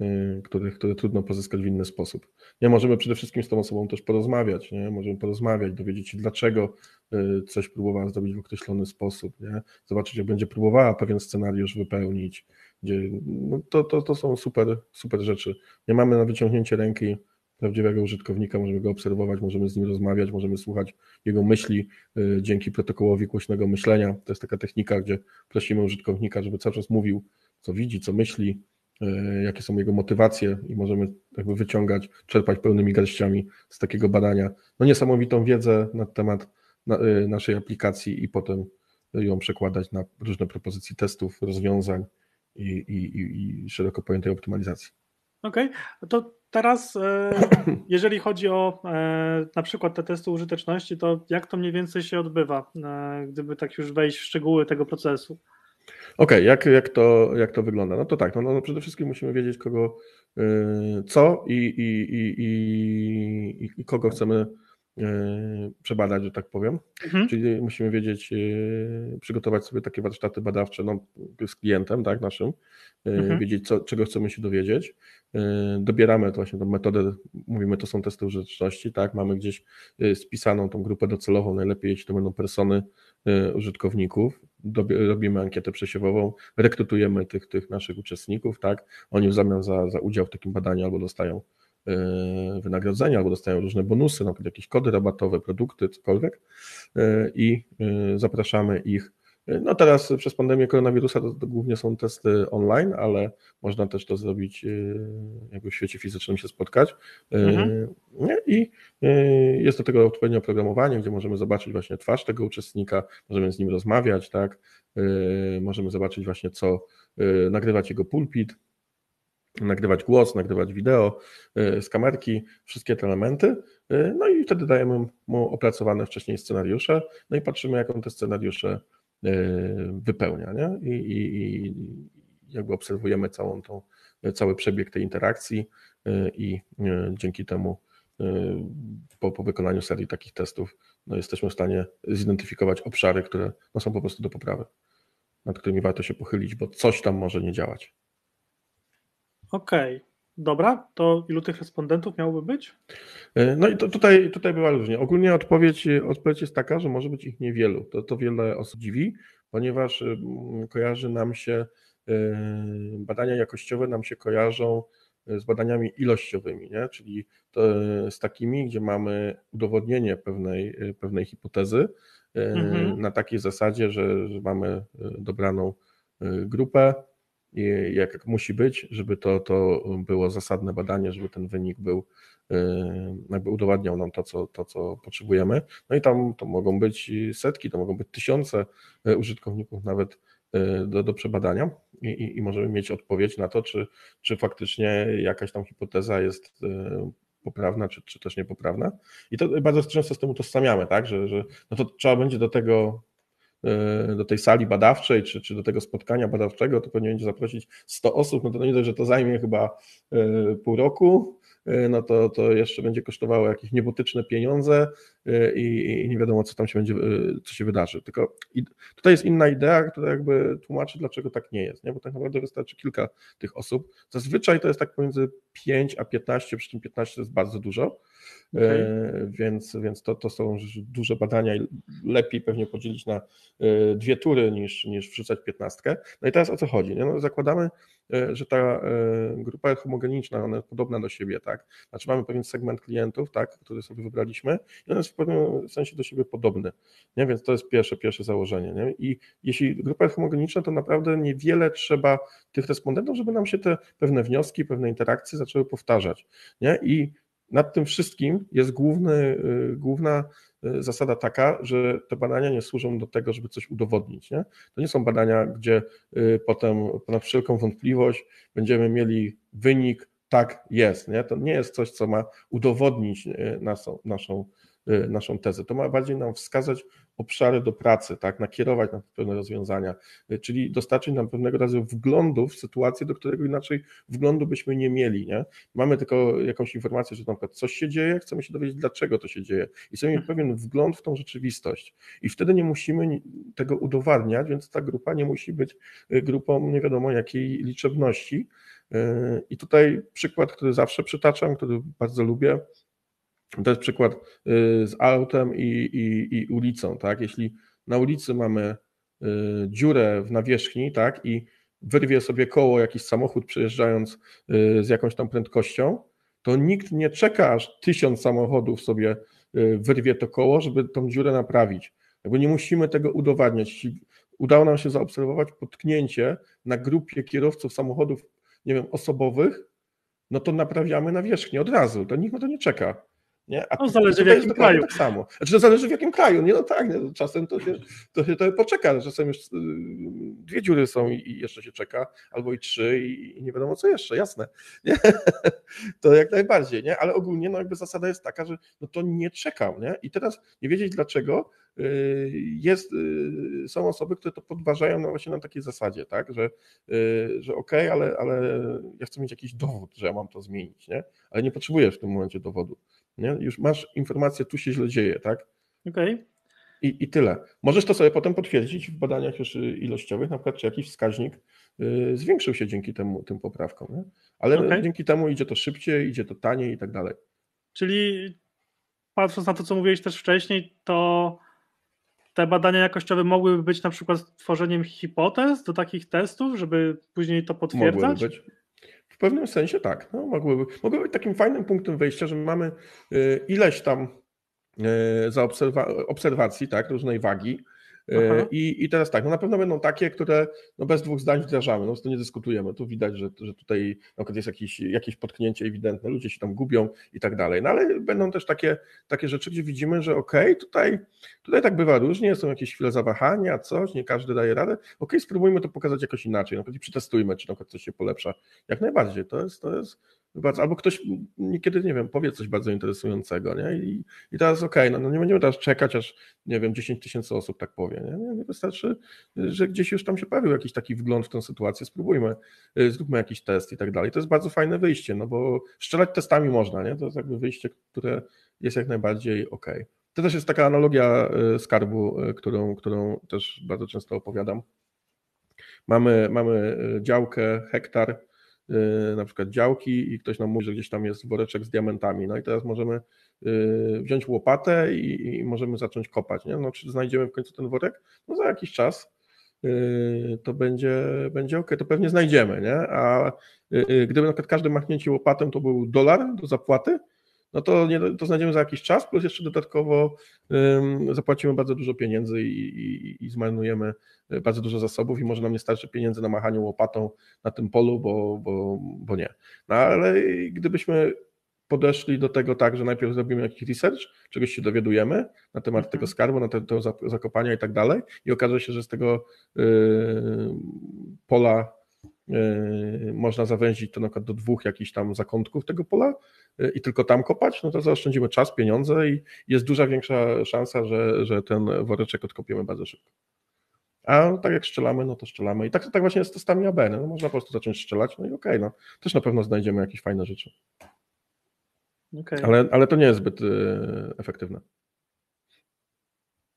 y, które, które trudno pozyskać w inny sposób. Nie możemy przede wszystkim z tą osobą też porozmawiać, nie? możemy porozmawiać, dowiedzieć się dlaczego y, coś próbowała zrobić w określony sposób, nie? zobaczyć jak będzie próbowała pewien scenariusz wypełnić, gdzie, no to, to, to są super, super rzeczy. Nie mamy na wyciągnięcie ręki prawdziwego użytkownika, możemy go obserwować, możemy z nim rozmawiać, możemy słuchać jego myśli y, dzięki protokołowi głośnego myślenia. To jest taka technika, gdzie prosimy użytkownika, żeby cały czas mówił, co widzi, co myśli, y, jakie są jego motywacje i możemy jakby wyciągać, czerpać pełnymi garściami z takiego badania no niesamowitą wiedzę na temat y, naszej aplikacji i potem ją przekładać na różne propozycje testów, rozwiązań i, i, i szeroko pojętej optymalizacji. Okej, okay. to teraz e, jeżeli chodzi o e, na przykład te testy użyteczności, to jak to mniej więcej się odbywa, e, gdyby tak już wejść w szczegóły tego procesu? Okej, okay, jak, jak, to, jak to wygląda? No to tak, no, no przede wszystkim musimy wiedzieć kogo, co i, i, i, i, i kogo chcemy przebadać, że tak powiem. Mhm. Czyli musimy wiedzieć, e, przygotować sobie takie warsztaty badawcze no, z klientem, tak, naszym, e, mhm. wiedzieć, co, czego chcemy się dowiedzieć. Dobieramy to właśnie tą metodę, mówimy, to są testy użyteczności, tak, mamy gdzieś spisaną tą grupę docelową, najlepiej jeśli to będą persony użytkowników, robimy ankietę przesiewową, rekrutujemy tych, tych naszych uczestników, tak, oni w zamian za, za udział w takim badaniu albo dostają wynagrodzenia albo dostają różne bonusy, na przykład jakieś kody rabatowe, produkty, cokolwiek e, i e, zapraszamy ich. No teraz przez pandemię koronawirusa to, to, głównie są testy online, ale można też to zrobić jakby w świecie fizycznym się spotkać. Mhm. I jest do tego odpowiednie oprogramowanie, gdzie możemy zobaczyć właśnie twarz tego uczestnika, możemy z nim rozmawiać, tak? Możemy zobaczyć właśnie co, nagrywać jego pulpit, nagrywać głos, nagrywać wideo y, z kamerki, wszystkie te elementy. Y, no i wtedy dajemy mu opracowane wcześniej scenariusze, no i patrzymy, jak on te scenariusze y, wypełnia. Nie? I, i, i jakby obserwujemy całą tą, cały przebieg tej interakcji i dzięki temu po, po wykonaniu serii takich testów no jesteśmy w stanie zidentyfikować obszary, które no są po prostu do poprawy, nad którymi warto się pochylić, bo coś tam może nie działać. Okej. Okay. Dobra, to ilu tych respondentów miałoby być? No i to tutaj, tutaj była różnie. Ogólnie odpowiedź, odpowiedź jest taka, że może być ich niewielu. To, to wiele osób dziwi, ponieważ kojarzy nam się, badania jakościowe nam się kojarzą z badaniami ilościowymi, nie? czyli z takimi, gdzie mamy udowodnienie pewnej, pewnej hipotezy mhm. na takiej zasadzie, że, że mamy dobraną grupę, jak musi być, żeby to, to było zasadne badanie, żeby ten wynik był, jakby udowadniał nam to co, to, co potrzebujemy. No i tam to mogą być setki, to mogą być tysiące użytkowników nawet do, do przebadania i, i możemy mieć odpowiedź na to, czy, czy faktycznie jakaś tam hipoteza jest poprawna, czy, czy też niepoprawna. I to bardzo często z tym utożsamiamy, tak, że, że no to trzeba będzie do tego E, do tej sali badawczej, czy, czy do tego spotkania badawczego, to pewnie będzie zaprosić 100 osób, no to nie dość, że to zajmie chyba e, pół roku, e, no to, to jeszcze będzie kosztowało jakieś niebotyczne pieniądze i, i, nie wiadomo, co tam się będzie, co się wydarzy. Tylko tutaj jest inna idea, która jakby tłumaczy, dlaczego tak nie jest, nie? bo tak naprawdę wystarczy kilka tych osób. Zazwyczaj to jest tak pomiędzy 5 a 15, przy czym 15 to jest bardzo dużo, Okay. E, więc, więc to, to są duże badania i lepiej pewnie podzielić na e, dwie tury niż, niż wrzucać piętnastkę. No i teraz o co chodzi? No, zakładamy, e, że ta grupa homogeniczna, ona jest podobna do siebie, tak? Znaczy mamy pewien segment klientów, tak, który sobie wybraliśmy i on jest w pewnym sensie do siebie podobny, nie? Więc to jest pierwsze, pierwsze założenie, nie? I jeśli grupa jest homogeniczna, to naprawdę niewiele trzeba tych respondentów, żeby nam się te pewne wnioski, pewne interakcje zaczęły powtarzać, nie? I nad tym wszystkim jest główny, y, główna y, zasada taka, że te badania nie służą do tego, żeby coś udowodnić. Nie? To nie są badania, gdzie y, potem ponad wszelką wątpliwość będziemy mieli wynik, tak jest. Nie? To nie jest coś, co ma udowodnić naszą, naszą, naszą tezę. To ma bardziej nam wskazać obszary do pracy, tak, nakierować na pewne rozwiązania, y, czyli dostarczyć nam pewnego rodzaju wglądu w sytuację, do którego inaczej wglądu byśmy nie mieli. Nie? Mamy tylko jakąś informację, że na przykład coś się dzieje, chcemy się dowiedzieć, dlaczego to się dzieje i chcemy mieć pewien wgląd w tą rzeczywistość. I wtedy nie musimy tego udowadniać, więc ta grupa nie musi być y, grupą nie wiadomo jakiej liczebności. Y, I tutaj przykład, który zawsze przytaczam, który bardzo lubię, to jest przykład y, z autem i, i, i ulicą, tak? Jeśli na ulicy mamy y, dziurę w nawierzchni, tak, i wyrwie sobie koło jakiś samochód przejeżdżając y, z jakąś tam prędkością, to nikt nie czeka, aż tysiąc samochodów sobie wyrwie to koło, żeby tą dziurę naprawić. Jakby nie musimy tego udowadniać. Udało nam się zaobserwować potknięcie na grupie kierowców samochodów, nie wiem, osobowych, no to naprawiamy nawierzchnię od razu. To nikt na to nie czeka. Nie? A no, zależy w jakim kraju. Tak samo. Znaczy, to zależy w jakim kraju. Nie, no tak, nie, czasem to się, to się to poczeka. Czasem już y, dwie dziury są i, jeszcze się czeka, albo i trzy i, i, nie wiadomo co jeszcze, jasne. Nie? To jak najbardziej, nie? ale ogólnie no jakby zasada jest taka, że no to nie czekał. Nie? I teraz nie wiedzieć dlaczego, y, jest, y, są osoby, które to podważają no właśnie na takiej zasadzie, tak, że, że okej, okay, ale, ale ja chcę mieć jakiś dowód, że ja mam to zmienić, nie? ale nie potrzebujesz w tym momencie dowodu. Nie? Już masz informację, tu się źle dzieje, tak? Okej. Okay. I, I tyle. Możesz to sobie potem potwierdzić w badaniach już ilościowych, na przykład czy jakiś wskaźnik y, zwiększył się dzięki temu, tym poprawkom. Nie? Ale okay. dzięki temu idzie to szybciej, idzie to taniej i tak dalej. Czyli patrząc na to, co mówiłeś też wcześniej, to te badania jakościowe mogłyby być na przykład tworzeniem hipotez do takich testów, żeby później to potwierdzać? Mogłyby być pewnym sensie tak. No, mogłyby, mogłyby być takim fajnym punktem wyjścia, że mamy y, ileś tam y, obserwacji, tak, różnej wagi, E, I, I teraz tak, no na pewno będą takie, które no bez dwóch zdań wdrażamy, no to nie dyskutujemy. Tu widać, że, że tutaj na przykład jest jakieś, jakieś potknięcie ewidentne, ludzie się tam gubią i tak dalej. No ale będą też takie, takie rzeczy, gdzie widzimy, że okej, okay, tutaj, tutaj tak bywa różnie, są jakieś chwile zawahania, coś, nie każdy daje radę. Okej, okay, spróbujmy to pokazać jakoś inaczej, na przykład i przetestujmy, czy na przykład coś się polepsza. Jak najbardziej, to jest, to jest albo ktoś niekiedy, nie wiem, powie coś bardzo interesującego, nie? I, i teraz okej, okay, no, no, nie będziemy teraz czekać, aż, nie wiem, 10 tysięcy osób tak powie, nie? nie? Wystarczy, że gdzieś już tam się pojawił jakiś taki wgląd w tę sytuację, spróbujmy, y, zróbmy jakiś test i tak dalej. To jest bardzo fajne wyjście, no bo strzelać testami można, nie? To jest jakby wyjście, które jest jak najbardziej ok. To też jest taka analogia y, skarbu, y, którą, którą też bardzo często opowiadam. Mamy, mamy działkę, hektar, na przykład działki i ktoś nam mówi, że gdzieś tam jest woreczek z diamentami. No i teraz możemy wziąć łopatę i, i możemy zacząć kopać. Nie? No, czy znajdziemy w końcu ten worek? No za jakiś czas to będzie, będzie ok, to pewnie znajdziemy, nie? A gdyby na przykład każde machnięcie łopatą to był dolar do zapłaty, no to, nie, to znajdziemy za jakiś czas, plus jeszcze dodatkowo um, zapłacimy bardzo dużo pieniędzy i, i, i, zmarnujemy e, bardzo dużo zasobów i może nam nie starczy pieniędzy na machanie łopatą na tym polu, bo, bo, bo nie. No ale gdybyśmy podeszli do tego tak, że najpierw zrobimy jakiś research, czegoś się dowiadujemy na temat mhm. tego skarbu, na tego zakopania i tak dalej i okaże się, że z tego yy, pola można zawęzić to na przykład do dwóch jakichś tam zakątków tego pola, i tylko tam kopać, no to zaoszczędzimy czas, pieniądze i jest duża większa szansa, że, że ten woreczek odkopiemy bardzo szybko. A tak jak strzelamy, no to strzelamy. I tak, tak właśnie jest z testami AB. No, można po prostu zacząć strzelać, no i okej, okay, no też na pewno znajdziemy jakieś fajne rzeczy. Okay. Ale, ale to nie jest zbyt y, efektywne.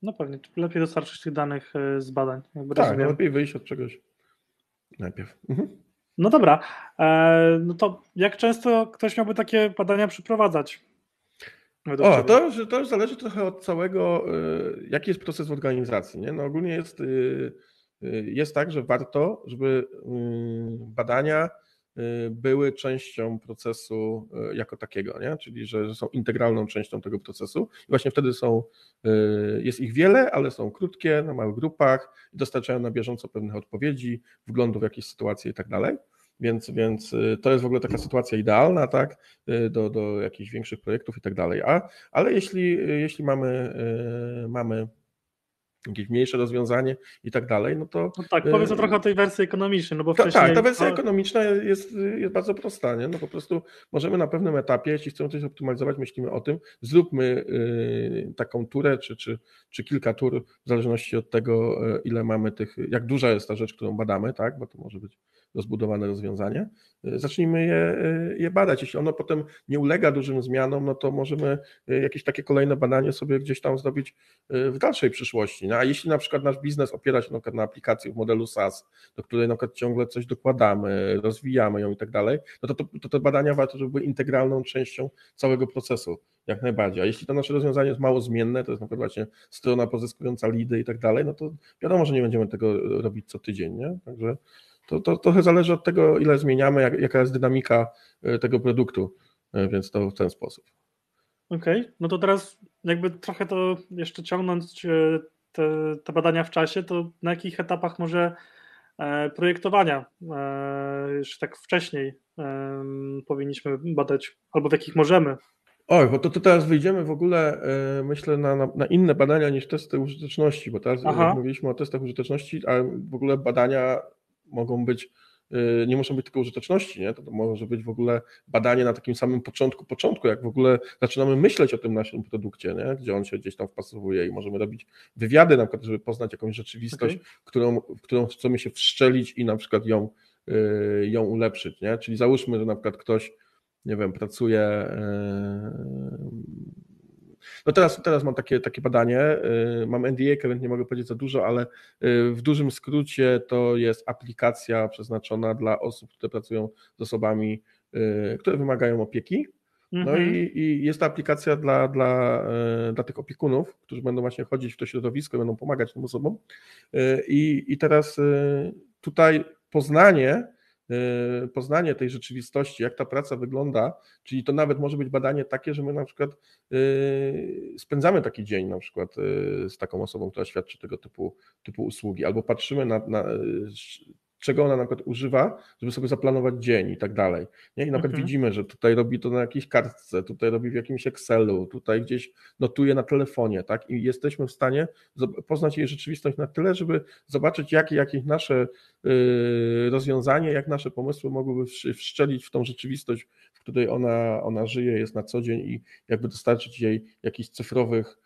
No pewnie, lepiej dostarczyć tych danych z badań. tak, no lepiej wyjść od czegoś najpierw. Mhm. No dobra, e, no to jak często ktoś miałby takie badania przeprowadzać? O, to już, to już zależy trochę od całego, e, jaki jest proces w organizacji. Nie? No ogólnie jest, e, jest tak, że warto, żeby badania były częścią procesu jako takiego, nie? czyli że, są integralną częścią tego procesu i właśnie wtedy są, jest ich wiele, ale są krótkie, na małych grupach, dostarczają na bieżąco pewnych odpowiedzi, wglądu w jakieś sytuacje i tak dalej. Więc, więc y, to jest w ogóle taka sytuacja idealna, tak, y, do, do jakichś większych projektów i tak dalej. A, ale jeśli, y, jeśli mamy, mamy jakieś mniejsze rozwiązanie i tak dalej, no to... No tak, powiedz o trochę o tej wersji ekonomicznej, no bo wcześniej... Tak, ta wersja ekonomiczna jest, jest bardzo prosta, nie? no po prostu możemy na pewnym etapie, jeśli chcemy coś optymalizować, myślimy o tym, zróbmy taką turę, czy, czy, czy kilka tur, w zależności od tego, ile mamy tych, jak duża jest ta rzecz, którą badamy, tak, bo to może być rozbudowane rozwiązanie, y, zacznijmy je, y, je badać. Jeśli ono potem nie ulega dużym zmianom, no to możemy y, jakieś takie kolejne badanie sobie gdzieś tam zrobić w dalszej przyszłości. No, a jeśli na przykład nasz biznes opiera się na, na aplikacji w modelu SaaS, do której na przykład ciągle coś dokładamy, rozwijamy ją i tak dalej, no to, to, to te badania warto, żeby były integralną częścią całego procesu, jak najbardziej. A jeśli to nasze rozwiązanie jest mało zmienne, to jest na przykład właśnie strona pozyskująca lidy i tak dalej, no to wiadomo, że nie będziemy tego robić co tydzień, nie? Także to, to trochę zależy od tego, ile zmieniamy, jak, jaka jest dynamika e, tego produktu, e, więc to w ten sposób. Okej, okay. no to teraz jakby trochę to jeszcze ciągnąć e, te, te badania w czasie, to na jakich etapach może projektowania już tak wcześniej powinniśmy badać, albo w jakich możemy? Oj, bo to, to teraz wyjdziemy w ogóle, myślę, na, na, na, inne badania niż testy użyteczności, bo teraz mówiliśmy o testach użyteczności, a w ogóle badania mogą być, y, nie muszą być tylko użyteczności, nie? To, to może być w ogóle badanie na takim samym początku, początku, jak w ogóle zaczynamy myśleć o tym naszym produkcie, nie? gdzie on się gdzieś tam wpasowuje i możemy robić wywiady na przykład, żeby poznać jakąś rzeczywistość, okay. którą, w którą chcemy się wszczelić i na przykład ją, y, ją ulepszyć, nie? Czyli załóżmy, że na przykład ktoś, nie wiem, pracuje no teraz, teraz mam takie, takie badanie, y, mam NDA, więc nie mogę powiedzieć za dużo, ale y, w dużym skrócie to jest aplikacja przeznaczona dla osób, które pracują z osobami, y, które wymagają opieki. No mhm. i, i, jest to aplikacja dla, dla, dla tych opiekunów, którzy będą właśnie chodzić w to środowisko, będą pomagać tym osobom. I, i teraz tutaj Poznanie poznanie tej rzeczywistości, jak ta praca wygląda, czyli to nawet może być badanie takie, że my na przykład y, spędzamy taki dzień na przykład y, z taką osobą, która świadczy tego typu, typu usługi, albo patrzymy na, na czego ona na przykład używa, żeby sobie zaplanować dzień i tak dalej. Nie? I na przykład mhm. widzimy, że tutaj robi to na jakiejś kartce, tutaj robi w jakimś Excelu, tutaj gdzieś notuje na telefonie, tak? I jesteśmy w stanie poznać jej rzeczywistość na tyle, żeby zobaczyć, jakie jakieś nasze yy, rozwiązanie, jak nasze pomysły mogłyby wszczelić w tą rzeczywistość, w której ona, ona żyje, jest na co dzień i jakby dostarczyć jej jakichś cyfrowych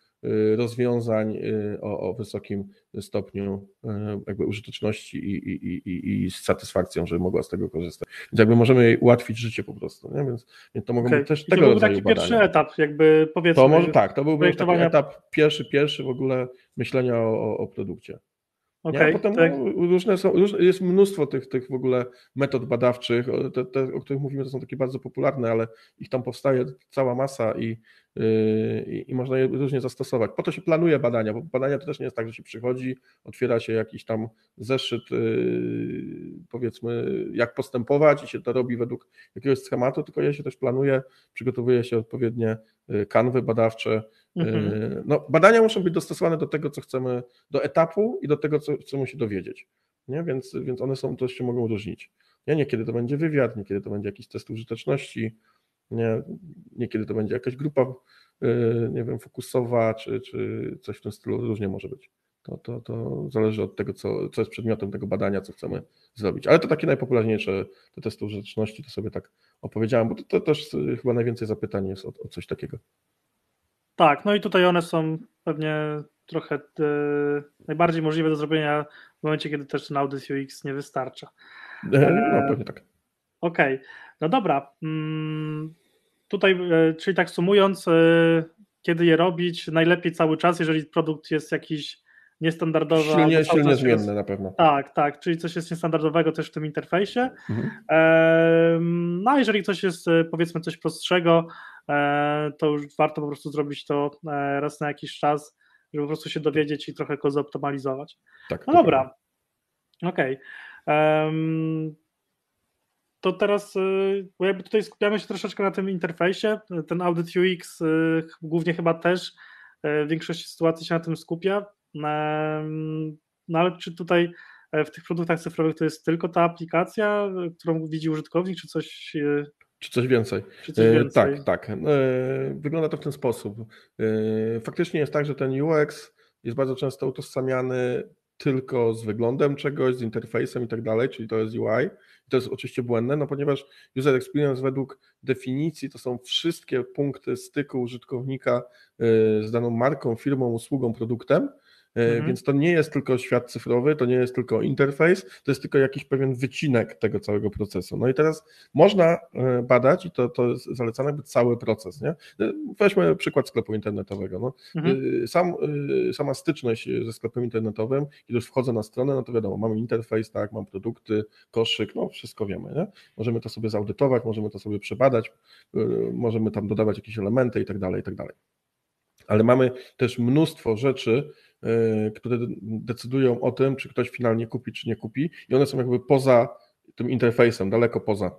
rozwiązań y, o, o, wysokim stopniu y, jakby użyteczności i, i, i, i z satysfakcją, żeby mogła z tego korzystać. Więc jakby możemy jej ułatwić życie po prostu, nie? Więc, więc to mogą okay. być też tego rodzaju taki badania. pierwszy etap, jakby powiedzmy. To może tak, to byłby taki etap pierwszy, pierwszy w ogóle myślenia o, o, o produkcie. Okay, potem tak. różne są, jest mnóstwo tych, tych w ogóle metod badawczych, te, te, o których mówimy, to są takie bardzo popularne, ale ich tam powstaje cała masa i, yy, i można je różnie zastosować. Po to się planuje badania, bo badania to też nie jest tak, że się przychodzi, otwiera się jakiś tam zeszyt, yy, powiedzmy, jak postępować i się to robi według jakiegoś schematu, tylko je się też planuje, przygotowuje się odpowiednie yy, kanwy badawcze, Mhm. E, no, badania muszą być dostosowane do tego, co chcemy, do etapu i do tego, co chcemy się dowiedzieć. Nie? Więc, więc one są, to się mogą różnić. Nie? Niekiedy to będzie wywiad, niekiedy to będzie jakiś test użyteczności, nie? niekiedy to będzie jakaś grupa, e, nie wiem, fokusowa, czy, czy coś w tym stylu, różnie może być. To, to, to zależy od tego, co, co jest przedmiotem tego badania, co chcemy zrobić. Ale to takie najpopularniejsze, te testy użyteczności, to sobie tak opowiedziałem, bo to, to też chyba najwięcej zapytań jest o, o coś takiego. Tak, no i tutaj one są pewnie trochę e, najbardziej możliwe do zrobienia w momencie, kiedy też ten Audit UX nie wystarcza. E, no pewnie tak. Okej, okay. no dobra. Mm, tutaj, e, czyli tak sumując, kiedy je robić, najlepiej cały czas, jeżeli produkt jest jakiś niestandardowy. Silnie, silnie zmienny jest, na pewno. Tak, tak, czyli coś jest niestandardowego też w tym interfejsie. Mhm. No a jeżeli coś jest powiedzmy coś prostszego, E, to już warto po prostu zrobić to e, raz na jakiś czas, żeby po prostu się dowiedzieć i trochę go zoptymalizować. Tak, no dobra. Okej. Okay. to teraz, y, bo jakby tutaj skupiamy się troszeczkę na tym interfejsie. Ten Audit UX głównie chyba też w większości sytuacji się na tym skupia. No ale czy tutaj e, w tych produktach cyfrowych to jest tylko ta aplikacja, którą widzi użytkownik, czy coś czy coś więcej? Czy coś więcej? Tak, tak. E, wygląda to w ten sposób. E, faktycznie jest tak, że ten UX jest bardzo często utożsamiany tylko z wyglądem czegoś, z interfejsem i tak dalej, czyli to jest UI. To jest oczywiście błędne, no ponieważ user experience według definicji to są wszystkie punkty styku użytkownika e, z daną marką, firmą, usługą, produktem E, mhm. Więc to nie jest tylko świat cyfrowy, to nie jest tylko interfejs, to jest tylko jakiś pewien wycinek tego całego procesu. No i teraz można e, badać, i to, to jest zalecane, by cały proces. Nie? E, weźmy przykład sklepu internetowego. No. Mhm. Sam, sama styczność ze sklepem internetowym, kiedy już wchodzę na stronę, no to wiadomo, mamy interfejs, tak, mam produkty, koszyk, no wszystko wiemy. Nie? Możemy to sobie zaudytować, możemy to sobie przebadać, możemy tam dodawać jakieś elementy i tak dalej, i tak dalej. Ale mamy też mnóstwo rzeczy, które decydują o tym, czy ktoś finalnie kupi, czy nie kupi, i one są jakby poza tym interfejsem, daleko poza.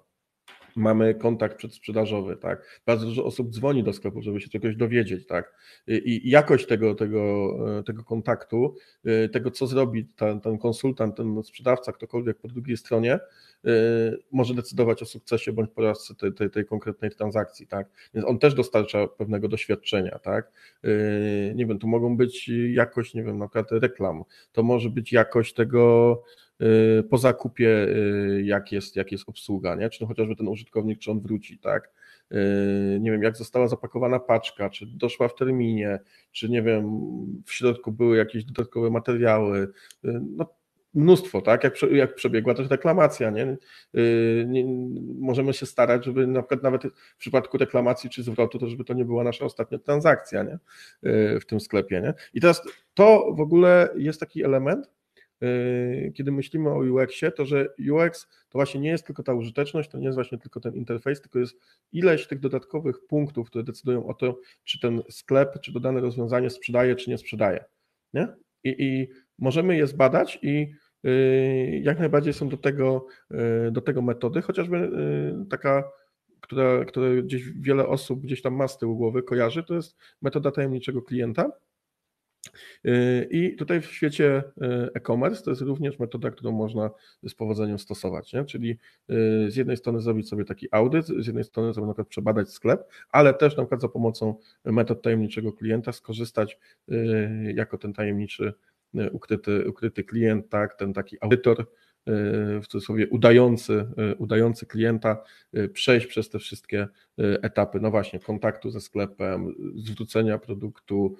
Mamy kontakt przedsprzedażowy, tak? Bardzo dużo osób dzwoni do sklepu, żeby się czegoś dowiedzieć, tak? I jakość tego, tego, y, tego kontaktu, y, tego, co zrobi ten, ten konsultant, ten sprzedawca, ktokolwiek po drugiej stronie, Y, może decydować o sukcesie bądź porażce tej, tej, tej, konkretnej transakcji, tak? Więc on też dostarcza pewnego doświadczenia, tak? Nie wiem, to mogą być jakość, nie wiem, na przykład reklam, to może być jakość tego po zakupie, jak jest, jak jest obsługa, nie? Czy chociażby ten użytkownik, czy on wróci, tak? Nie wiem, jak została zapakowana paczka, czy doszła w terminie, czy nie wiem, w środku były jakieś dodatkowe materiały. No, mnóstwo, tak? Jak, jak przebiegła też reklamacja, nie? Nie? Możemy się starać, żeby na przykład nawet w przypadku reklamacji czy zwrotu, to żeby to nie była nasza ostatnia transakcja, nie? W tym sklepie, nie? I teraz to w ogóle jest taki element, kiedy myślimy o UX-ie, to że UX to właśnie nie jest tylko ta użyteczność, to nie jest właśnie tylko ten interfejs, tylko jest ileś tych dodatkowych punktów, które decydują o to, czy ten sklep, czy to dane rozwiązanie sprzedaje, czy nie sprzedaje. Nie? I, I możemy je zbadać i Y, jak najbardziej są do tego, y, do tego metody, chociażby taka, która, która gdzieś wiele osób gdzieś tam ma z tyłu głowy, kojarzy, to jest metoda tajemniczego klienta. I tutaj w świecie e-commerce to jest również metoda, którą można z powodzeniem stosować. Nie? Czyli z jednej strony zrobić sobie taki audyt, z jednej strony sobie na przykład przebadać sklep, ale też na przykład za pomocą metod tajemniczego klienta skorzystać jako ten tajemniczy ukryty, ukryty klient, tak, ten taki audytor w cudzysłowie udający, udający klienta przejść przez te wszystkie etapy, no właśnie, kontaktu ze sklepem, zwrócenia produktu,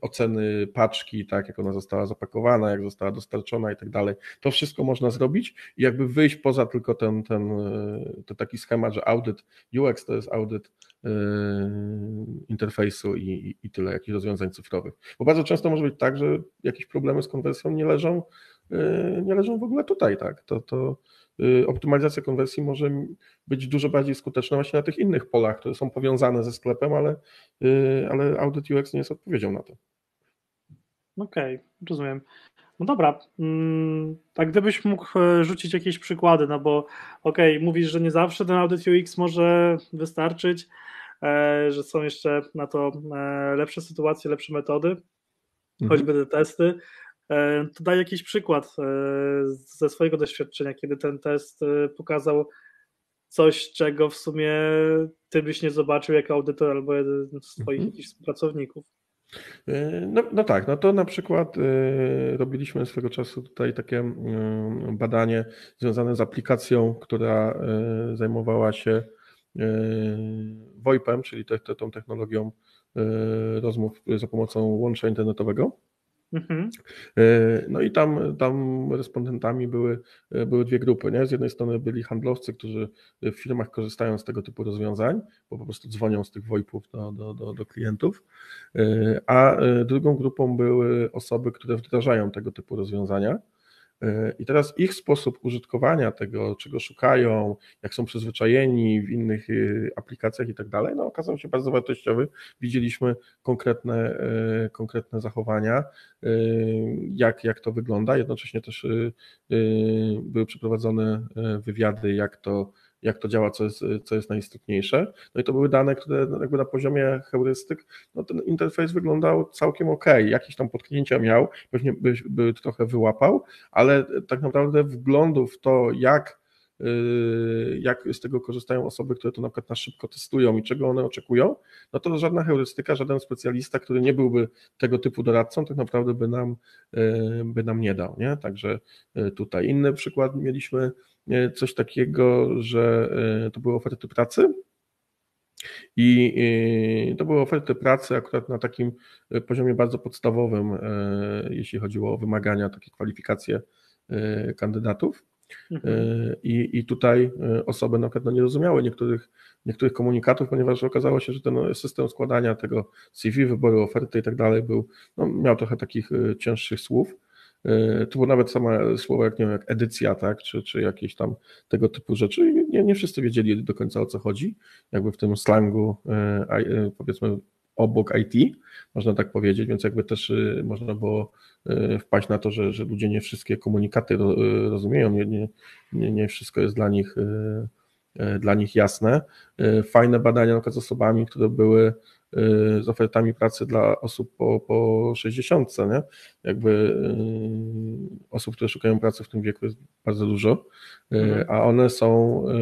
oceny paczki, tak jak ona została zapakowana, jak została dostarczona i tak dalej. To wszystko można zrobić i jakby wyjść poza tylko ten, ten to taki schemat, że audyt UX to jest audyt interfejsu i, i tyle, jakichś rozwiązań cyfrowych. Bo bardzo często może być tak, że jakieś problemy z konwersją nie leżą, y, nie leżą w ogóle tutaj, tak. To, to y, optymalizacja konwersji może być dużo bardziej skuteczna właśnie na tych innych polach, które są powiązane ze sklepem, ale, y, ale Audit UX nie jest odpowiedzią na to. Okej, okay, rozumiem. No dobra, a gdybyś mógł e, rzucić jakieś przykłady, no bo okej, okay, mówisz, że nie zawsze ten Audit UX może wystarczyć, e, że są jeszcze na to e, lepsze sytuacje, lepsze metody, mhm. choćby te testy. To daj jakiś przykład ze swojego doświadczenia, kiedy ten test pokazał coś, czego w sumie ty byś nie zobaczył jako audytor albo jeden z twoich mhm. jakichś współpracowników. E, no, no, tak, no to na przykład y, robiliśmy swego czasu tutaj takie y, badanie związane z aplikacją, która y, zajmowała się VoIP-em, czyli te, te, tą technologią rozmów za pomocą łącza internetowego. Mhm. E, no i tam, tam respondentami były, e, były dwie grupy. Nie? Z jednej strony byli handlowcy, którzy w firmach korzystają z tego typu rozwiązań, bo po prostu dzwonią z tych VoIPów do, do, do, do klientów, e, a drugą grupą były osoby, które wdrażają tego typu rozwiązania. E, I teraz ich sposób użytkowania tego, czego szukają, jak są przyzwyczajeni w innych e, aplikacjach i tak dalej, no okazał się bardzo wartościowy. Widzieliśmy konkretne, e, konkretne zachowania, jak, jak to wygląda. Jednocześnie też były przeprowadzone wywiady, jak to jak to działa, co jest, co jest najistotniejsze. No i to były dane, które jakby na poziomie heurystyk, no ten interfejs wyglądał całkiem ok. Jakieś tam potknięcia miał, pewnie by, by trochę wyłapał, ale tak naprawdę wglądu w to, jak jak z tego korzystają osoby, które to na przykład na szybko testują i czego one oczekują, no to żadna heurystyka, żaden specjalista, który nie byłby tego typu doradcą, tak naprawdę by nam, y, by nam nie dał. Nie? Także y, tutaj inny przykład mieliśmy E, coś takiego, że e, to były oferty pracy. I e, to były oferty pracy akurat na takim poziomie bardzo podstawowym, jeśli chodziło o wymagania, takie kwalifikacje kandydatów. Mhm. I, I tutaj osoby na przykład no, nie rozumiały niektórych, niektórych komunikatów, ponieważ okazało się, że ten system składania tego CV, wyboru oferty i tak dalej był, no, miał trochę takich cięższych słów. E, to było nawet same słowo, jak nie wiem, jak edycja, tak, czy, czy jakieś tam tego typu rzeczy. Nie, nie wszyscy wiedzieli do końca o co chodzi, jakby w tym slangu, e, e, powiedzmy, obok IT, można tak powiedzieć, więc jakby też można było wpaść na to, że, że ludzie nie wszystkie komunikaty rozumieją, nie, nie, nie, wszystko jest dla nich dla nich jasne. Fajne badania na przykład z osobami, które były z ofertami pracy dla osób po, po 60, nie? Jakby y, osób, które szukają pracy w tym wieku jest bardzo dużo, y, mhm. a one są y,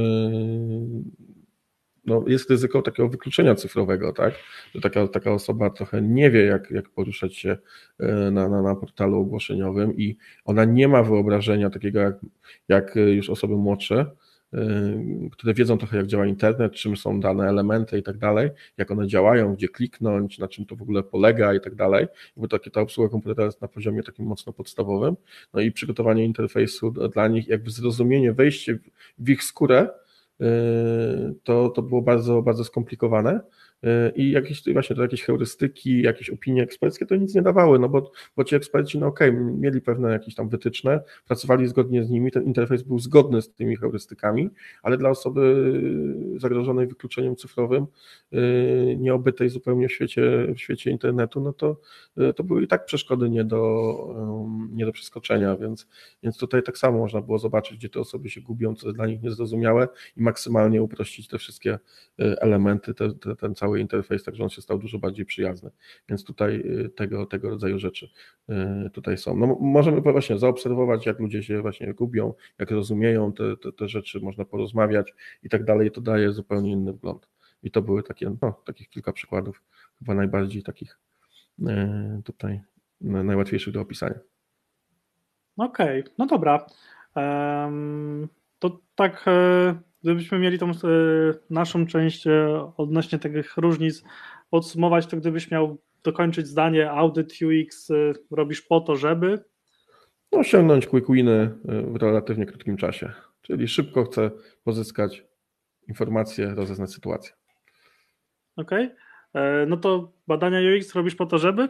no, jest ryzyko takiego wykluczenia cyfrowego, tak? Że taka, taka osoba trochę nie wie, jak, jak poruszać się na, na, na portalu ogłoszeniowym i ona nie ma wyobrażenia takiego jak, jak już osoby młodsze, Y, które wiedzą trochę, jak działa internet, czym są dane elementy i tak dalej, jak one działają, gdzie kliknąć, na czym to w ogóle polega i tak dalej. Bo takie ta obsługa komputera jest na poziomie takim mocno podstawowym. No i przygotowanie interfejsu dla nich, jakby zrozumienie, wejście w ich skórę, to, to było bardzo, bardzo skomplikowane. I jakieś właśnie to jakieś heurystyki, jakieś opinie eksperckie to nic nie dawały, no bo, bo ci eksperci, no okej, okay, mieli pewne jakieś tam wytyczne, pracowali zgodnie z nimi, ten interfejs był zgodny z tymi heurystykami, ale dla osoby zagrożonej wykluczeniem cyfrowym, y, nieobytej zupełnie w świecie, w świecie internetu, no to, y, to były i tak przeszkody nie do, nie do przeskoczenia, więc, więc tutaj tak samo można było zobaczyć, gdzie te osoby się gubią, co jest dla nich niezrozumiałe i maksymalnie uprościć te wszystkie elementy, te, te, ten cały cały interfejs, tak że on się stał dużo bardziej przyjazny. Więc tutaj y, tego, tego rodzaju rzeczy y, tutaj są. No, możemy właśnie zaobserwować, jak ludzie się właśnie gubią, jak rozumieją te, te, te rzeczy, można porozmawiać i tak dalej. To daje zupełnie inny wgląd. I to były takie, no, takich kilka przykładów, chyba najbardziej takich y, tutaj najłatwiejszych do opisania. Okej, okay. no dobra. To tak, gdybyśmy mieli tą naszą część odnośnie tych różnic podsumować, to gdybyś miał dokończyć zdanie, audyt UX robisz po to, żeby no, osiągnąć quick winy w relatywnie krótkim czasie. Czyli szybko chcę pozyskać informacje, rozeznać sytuację. Okej. Okay. E, no to badania UX robisz po to, żeby?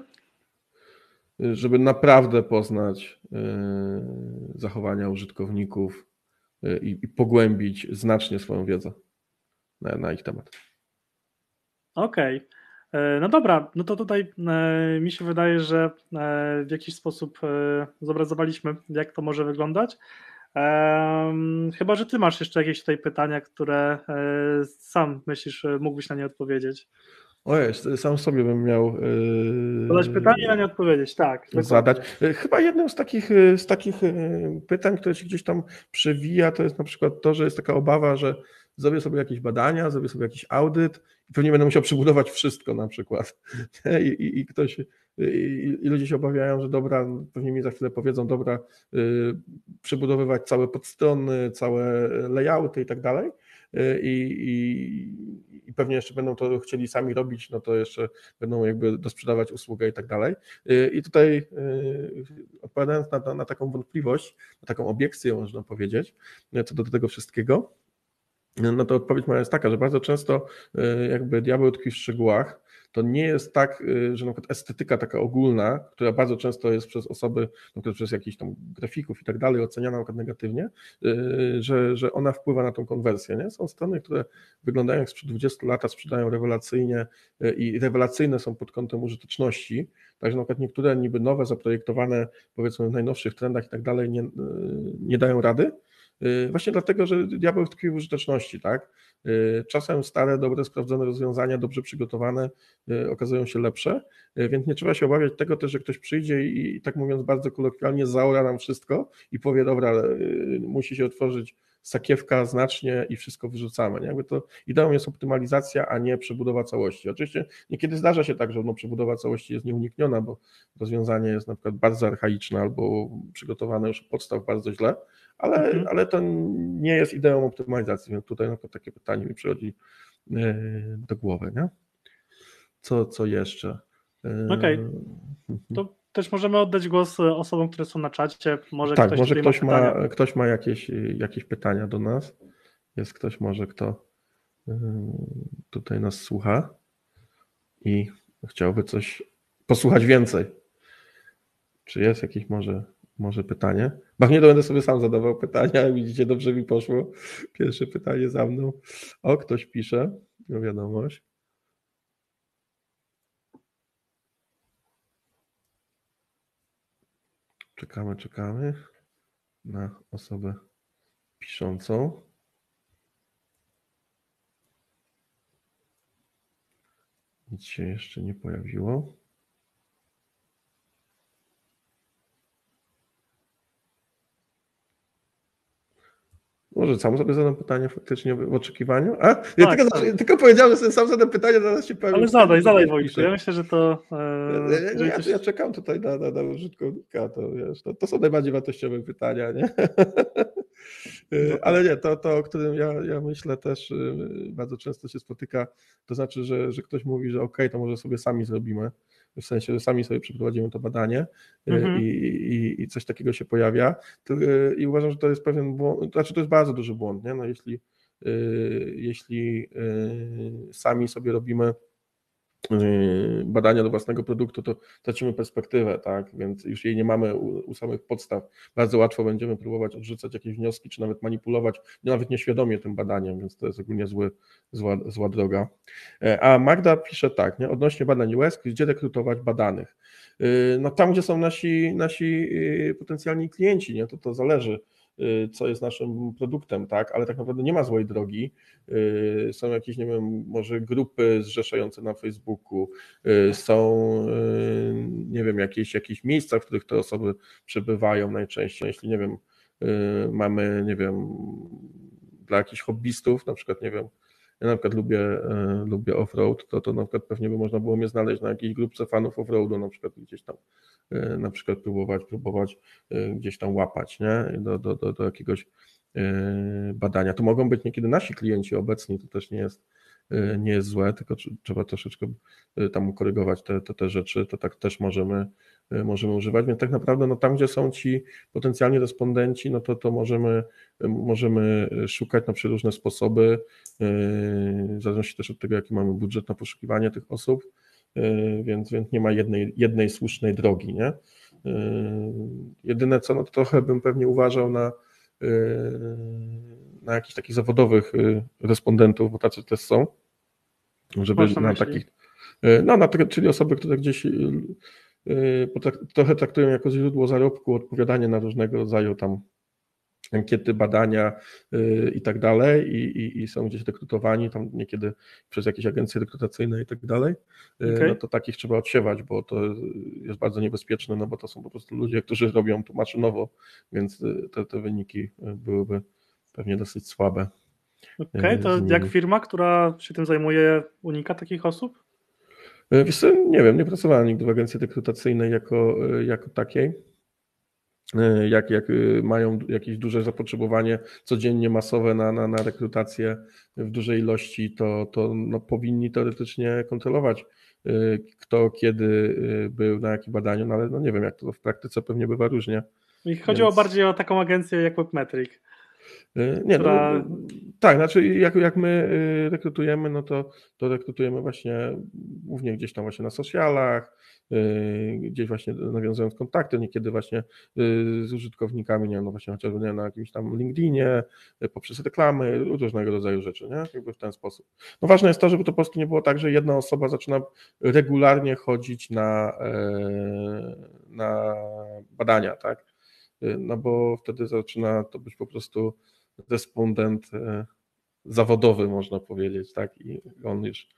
Żeby naprawdę poznać e, zachowania użytkowników e, i, i pogłębić znacznie swoją wiedzę na, na ich temat. Okej. Okay. No dobra, no to tutaj mi się wydaje, że w jakiś sposób zobrazowaliśmy, jak to może wyglądać. Chyba, że ty masz jeszcze jakieś tutaj pytania, które e, sam myślisz, mógłbyś na nie odpowiedzieć. Ojej, sam sobie bym miał. Zadać pytanie, a nie odpowiedzieć, tak. Zadać. Dokładnie. Chyba jednym z takich, z takich pytań, które się gdzieś tam przewija, to jest na przykład to, że jest taka obawa, że zrobię sobie jakieś badania, zrobię sobie jakiś audyt i pewnie będę musiał przebudować wszystko na przykład. I, i, i ktoś, i, i, ludzie się obawiają, że dobra, pewnie mi za chwilę powiedzą, dobra, yy, przebudowywać całe podstrony, całe layouty i tak dalej. I, i, pewnie jeszcze będą to chcieli sami robić, no to jeszcze będą jakby dosprzedawać usługę i tak dalej. Y, I tutaj y, odpowiadając na, na taką wątpliwość, na taką obiekcję można powiedzieć, co do tego wszystkiego, no to odpowiedź moja jest taka, że bardzo często jakby diabeł tkwi w szczegółach, to nie jest tak, y, że na przykład estetyka taka ogólna, która bardzo często jest przez osoby, na przykład przez jakichś tam grafików i tak dalej oceniana na przykład negatywnie, y, że, że ona wpływa na tą konwersję. Nie? Są strony, które wyglądają jak sprzed 20 lat, sprzedają rewelacyjnie y, i rewelacyjne są pod kątem użyteczności, także na przykład niektóre niby nowe, zaprojektowane powiedzmy w najnowszych trendach i tak dalej nie, nie dają rady, Właśnie dlatego, że diabeł tkwi w użyteczności, tak? Y, czasem stare, dobre, sprawdzone rozwiązania, dobrze przygotowane y, okazują się lepsze, y, więc nie trzeba się obawiać tego też, że ktoś przyjdzie i tak mówiąc bardzo kolokwialnie zaora nam wszystko i powie, dobra, musi się otworzyć sakiewka znacznie i wszystko wyrzucamy. Nie? Jakby to ideą jest optymalizacja, a nie przebudowa całości. Oczywiście niekiedy zdarza się tak, że no, przebudowa całości jest nieunikniona, bo rozwiązanie jest na przykład bardzo archaiczne albo przygotowane już od podstaw bardzo źle, ale, mhm. ale to nie jest ideą optymalizacji, więc tutaj na przykład takie pytanie mi przychodzi e, do głowy. Nie? Co, co jeszcze? E, Okej. Okay. To też możemy oddać głos osobom, które są na czacie. Może tak, ktoś może ktoś ma, ma, ktoś ma jakieś, jakieś pytania do nas. Jest ktoś może, kto e, tutaj nas słucha i chciałby coś posłuchać więcej. Czy jest jakieś może może pytanie. Bach nie będę sobie sam zadawał pytania. Widzicie, dobrze mi poszło. Pierwsze pytanie za mną. O, ktoś pisze. No wiadomość. Czekamy, czekamy na osobę piszącą. Nic się jeszcze nie pojawiło. Może sam sobie zadam pytanie faktycznie w oczekiwaniu. A, tak, ja tylko, tak. tylko powiedziałem, że sam zadam pytanie, zaraz się powiem. Ale zadaj, zadaj Wojciech. Ja myślę, że to. E, ja, ja, ja, czekam tutaj na, na, na użytkownika. To, wiesz, to, to, są najbardziej wartościowe pytania, nie? E, ale nie, to, to o którym ja, ja myślę też e, bardzo często się spotyka, to znaczy, że, że ktoś mówi, że OK, to może sobie sami zrobimy w sensie, że sami sobie przeprowadzimy to badanie e, mhm. i, i, i, coś takiego się pojawia. E, I uważam, że to jest pewien błąd, znaczy to jest bardzo duży błąd, nie? No jeśli, e, jeśli sami sobie robimy badania do własnego produktu, to tracimy perspektywę, tak? Więc już jej nie mamy u, u, samych podstaw. Bardzo łatwo będziemy próbować odrzucać jakieś wnioski, czy nawet manipulować, nawet nieświadomie tym badaniem, więc to jest ogólnie zły, zła, zła droga. E, a Magda pisze tak, nie? odnośnie badań US, gdzie rekrutować badanych? Yy, no tam, gdzie są nasi, nasi yy, potencjalni klienci, nie? To to zależy Y, co jest naszym produktem, tak, ale tak naprawdę nie ma złej drogi. Y, są jakieś, nie wiem, może grupy zrzeszające na Facebooku, y, są, nie wiem, jakieś, jakieś miejsca, w których te osoby przebywają najczęściej. Jeśli, nie wiem, mamy, nie wiem, dla jakichś hobbystów, na przykład, nie wiem, ja na przykład lubię, e, lubię off-road, to, to na przykład pewnie by można było mnie znaleźć na jakiejś grupce fanów off-roadu, na przykład gdzieś tam e, na przykład próbować, próbować gdzieś tam łapać, nie? Do, do, do, do jakiegoś badania. To mogą być niekiedy nasi klienci obecni, to też nie jest, nie jest złe, tylko trzeba troszeczkę tam ukorygować te, te, te rzeczy, to tak też możemy, możemy używać, więc tak naprawdę no, tam, gdzie są ci potencjalni respondenci, no to, to możemy, możemy szukać na różne sposoby, w zależności też od tego, jaki mamy budżet na poszukiwanie tych osób, więc, więc nie ma jednej, jednej słusznej drogi, nie? Jedyne co, no to trochę bym pewnie uważał na, na jakichś takich zawodowych respondentów, bo tacy też są, żeby na takich, no na, czyli osoby, które gdzieś trochę traktują jako źródło zarobku odpowiadanie na różnego rodzaju tam ankiety, badania y, i tak dalej i, i, i, są gdzieś rekrutowani tam niekiedy przez jakieś agencje rekrutacyjne i tak dalej, y, okay. no to takich trzeba odsiewać, bo to jest bardzo niebezpieczne, no bo to są po prostu ludzie, którzy robią to maszynowo, więc y, te, te wyniki byłyby pewnie dosyć słabe. Okej, okay, to jak firma, która się tym zajmuje, unika takich osób? Wiesz co, nie wiem, nie pracowałem nigdy w agencji rekrutacyjnej jako, jako takiej. Jak, jak mają jakieś duże zapotrzebowanie codziennie masowe na, na, na rekrutację w dużej ilości, to, to no, powinni teoretycznie kontrolować, kto kiedy był na jakim badaniu, no ale no nie wiem, jak to w praktyce pewnie bywa różnie. I chodziło Więc... bardziej o taką agencję jak Webmetric. Y, nie, no, która... no, tak, znaczy jak, jak my y, rekrutujemy, no to, to rekrutujemy właśnie głównie gdzieś tam właśnie na socialach, gdzieś właśnie nawiązując kontakty, niekiedy właśnie z użytkownikami, nie no właśnie chociażby nie, na jakimś tam LinkedInie, poprzez reklamy, różnego rodzaju rzeczy, nie? Jakby w ten sposób. No ważne jest to, żeby to po prostu nie było tak, że jedna osoba zaczyna regularnie chodzić na, e, na badania, tak? No bo wtedy zaczyna to być po prostu respondent e, zawodowy, można powiedzieć, tak? I on już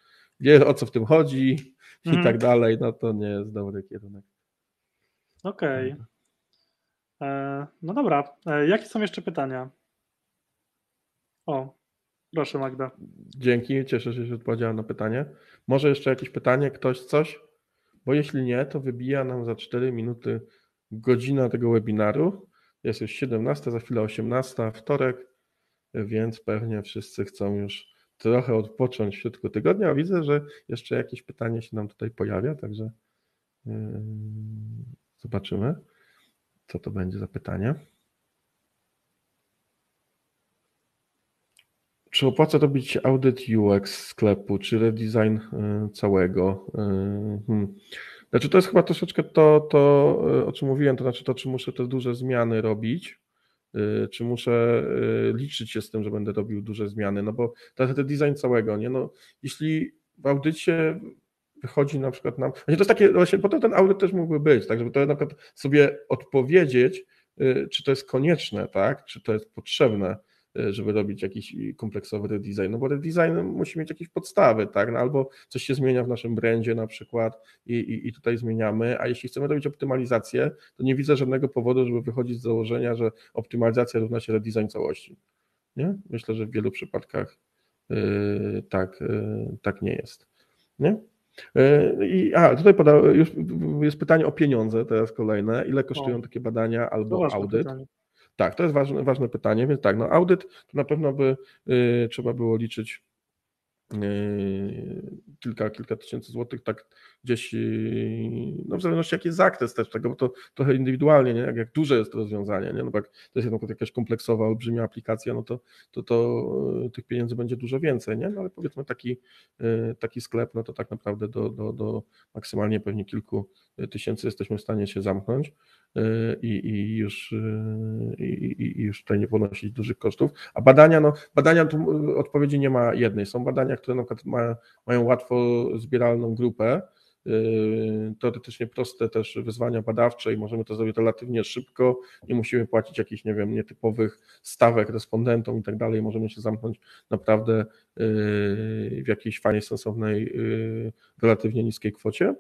wie, o co w tym chodzi i mhm. tak dalej, no to nie jest dobry kierunek. Okej. Okay. E, no dobra, e, jakie są jeszcze pytania? O, proszę Magda. Dzięki, cieszę się, że odpowiedziałem na pytanie. Może jeszcze jakieś pytanie, ktoś coś? Bo jeśli nie, to wybija nam za 4 minuty godzina tego webinaru. Jest już 17, za chwilę 18, wtorek więc pewnie wszyscy chcą już trochę odpocząć w środku tygodnia. Widzę, że jeszcze jakieś pytanie się nam tutaj pojawia, także yy, zobaczymy, co to będzie za pytanie. Czy opłaca robić audyt UX sklepu, czy redesign yy, całego? Yy, hmm. Znaczy to jest chyba troszeczkę to, to, o czym mówiłem, to znaczy to, czy muszę te duże zmiany robić, czy muszę y, liczyć się z tym, że będę robił duże zmiany, no bo to ten design całego, nie, no jeśli w audycie wychodzi na przykład nam, właśnie to jest takie, właśnie po to ten audyt też mógłby być, tak, żeby to na przykład sobie odpowiedzieć, y, czy to jest konieczne, tak, czy to jest potrzebne, żeby robić jakiś kompleksowy redesign, no bo redesign musi mieć jakieś podstawy, tak, no albo coś się zmienia w naszym brandzie na przykład i, i, i tutaj zmieniamy, a jeśli chcemy robić optymalizację, to nie widzę żadnego powodu, żeby wychodzić z założenia, że optymalizacja równa się redesign całości, nie? Myślę, że w wielu przypadkach yy, tak, yy, tak nie jest, nie? I, a, tutaj poda, już jest pytanie o pieniądze, teraz kolejne. Ile kosztują o. takie badania albo audyt? Pytanie. Tak, to jest ważne, ważne pytanie, więc tak, no audyt to na pewno by y, trzeba było liczyć y, kilka, kilka tysięcy złotych, tak gdzieś, y, no w zależności jaki jest zakres też tego, bo to trochę indywidualnie, nie? Jak, jak duże jest to rozwiązanie, nie? No bo jak to jest jednak jakaś kompleksowa, olbrzymia aplikacja, no to, to, to tych pieniędzy będzie dużo więcej, nie? No ale powiedzmy taki, taki sklep, no to tak naprawdę do, do, do maksymalnie pewnie kilku tysięcy jesteśmy w stanie się zamknąć i, i, już, i, i, już tutaj nie ponosić dużych kosztów. A badania, no badania tu odpowiedzi nie ma jednej. Są badania, które na przykład mają, mają łatwo zbieralną grupę, teoretycznie proste też wyzwania badawcze i możemy to zrobić relatywnie szybko, nie musimy płacić jakichś, nie wiem, nietypowych stawek respondentom i tak dalej, możemy się zamknąć naprawdę w jakiejś fajnej, sensownej, relatywnie niskiej kwocie.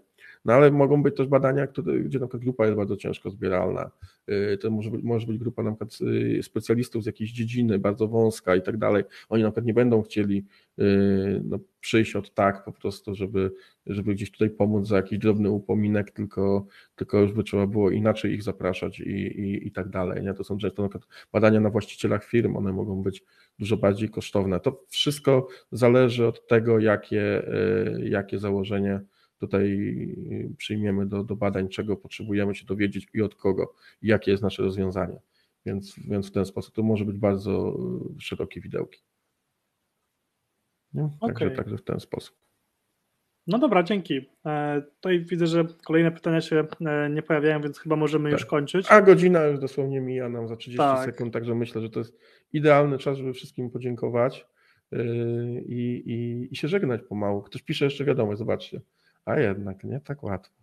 No ale mogą być też badania, które, gdzie na przykład grupa jest bardzo ciężko zbieralna. Y, to może być, może być grupa na przykład y, specjalistów z jakiejś dziedziny, bardzo wąska i tak dalej. Oni na przykład nie będą chcieli y, no, przyjść od tak po prostu, żeby, żeby gdzieś tutaj pomóc za jakiś drobny upominek, tylko, tylko już by trzeba było inaczej ich zapraszać i, i, i tak dalej. Nie? To są często na przykład badania na właścicielach firm, one mogą być dużo bardziej kosztowne. To wszystko zależy od tego, jakie, jakie założenie tutaj przyjmiemy do, do badań, czego potrzebujemy się dowiedzieć i od kogo, i jakie jest nasze rozwiązanie. Więc, więc w ten sposób to może być bardzo szerokie widełki. Nie? Także, okay. także w ten sposób. No dobra, dzięki. E, tutaj widzę, że kolejne pytania się e, nie pojawiają, więc chyba możemy tak. już kończyć. A godzina już dosłownie mija nam za 30 tak. sekund, także myślę, że to jest idealny czas, żeby wszystkim podziękować e, i, i, i się żegnać pomału. Ktoś pisze jeszcze wiadomość, zobaczcie. A jednak nie tak łatwo.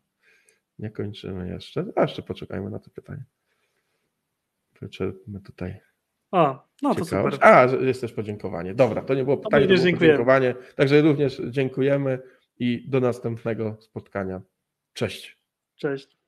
Nie kończymy jeszcze. A jeszcze poczekajmy na to pytanie. Wyczerpmy tutaj. O, no to super. A, jest też podziękowanie. Dobra, to nie było pytanie, to było podziękowanie. Także również dziękujemy i do następnego spotkania. Cześć. Cześć.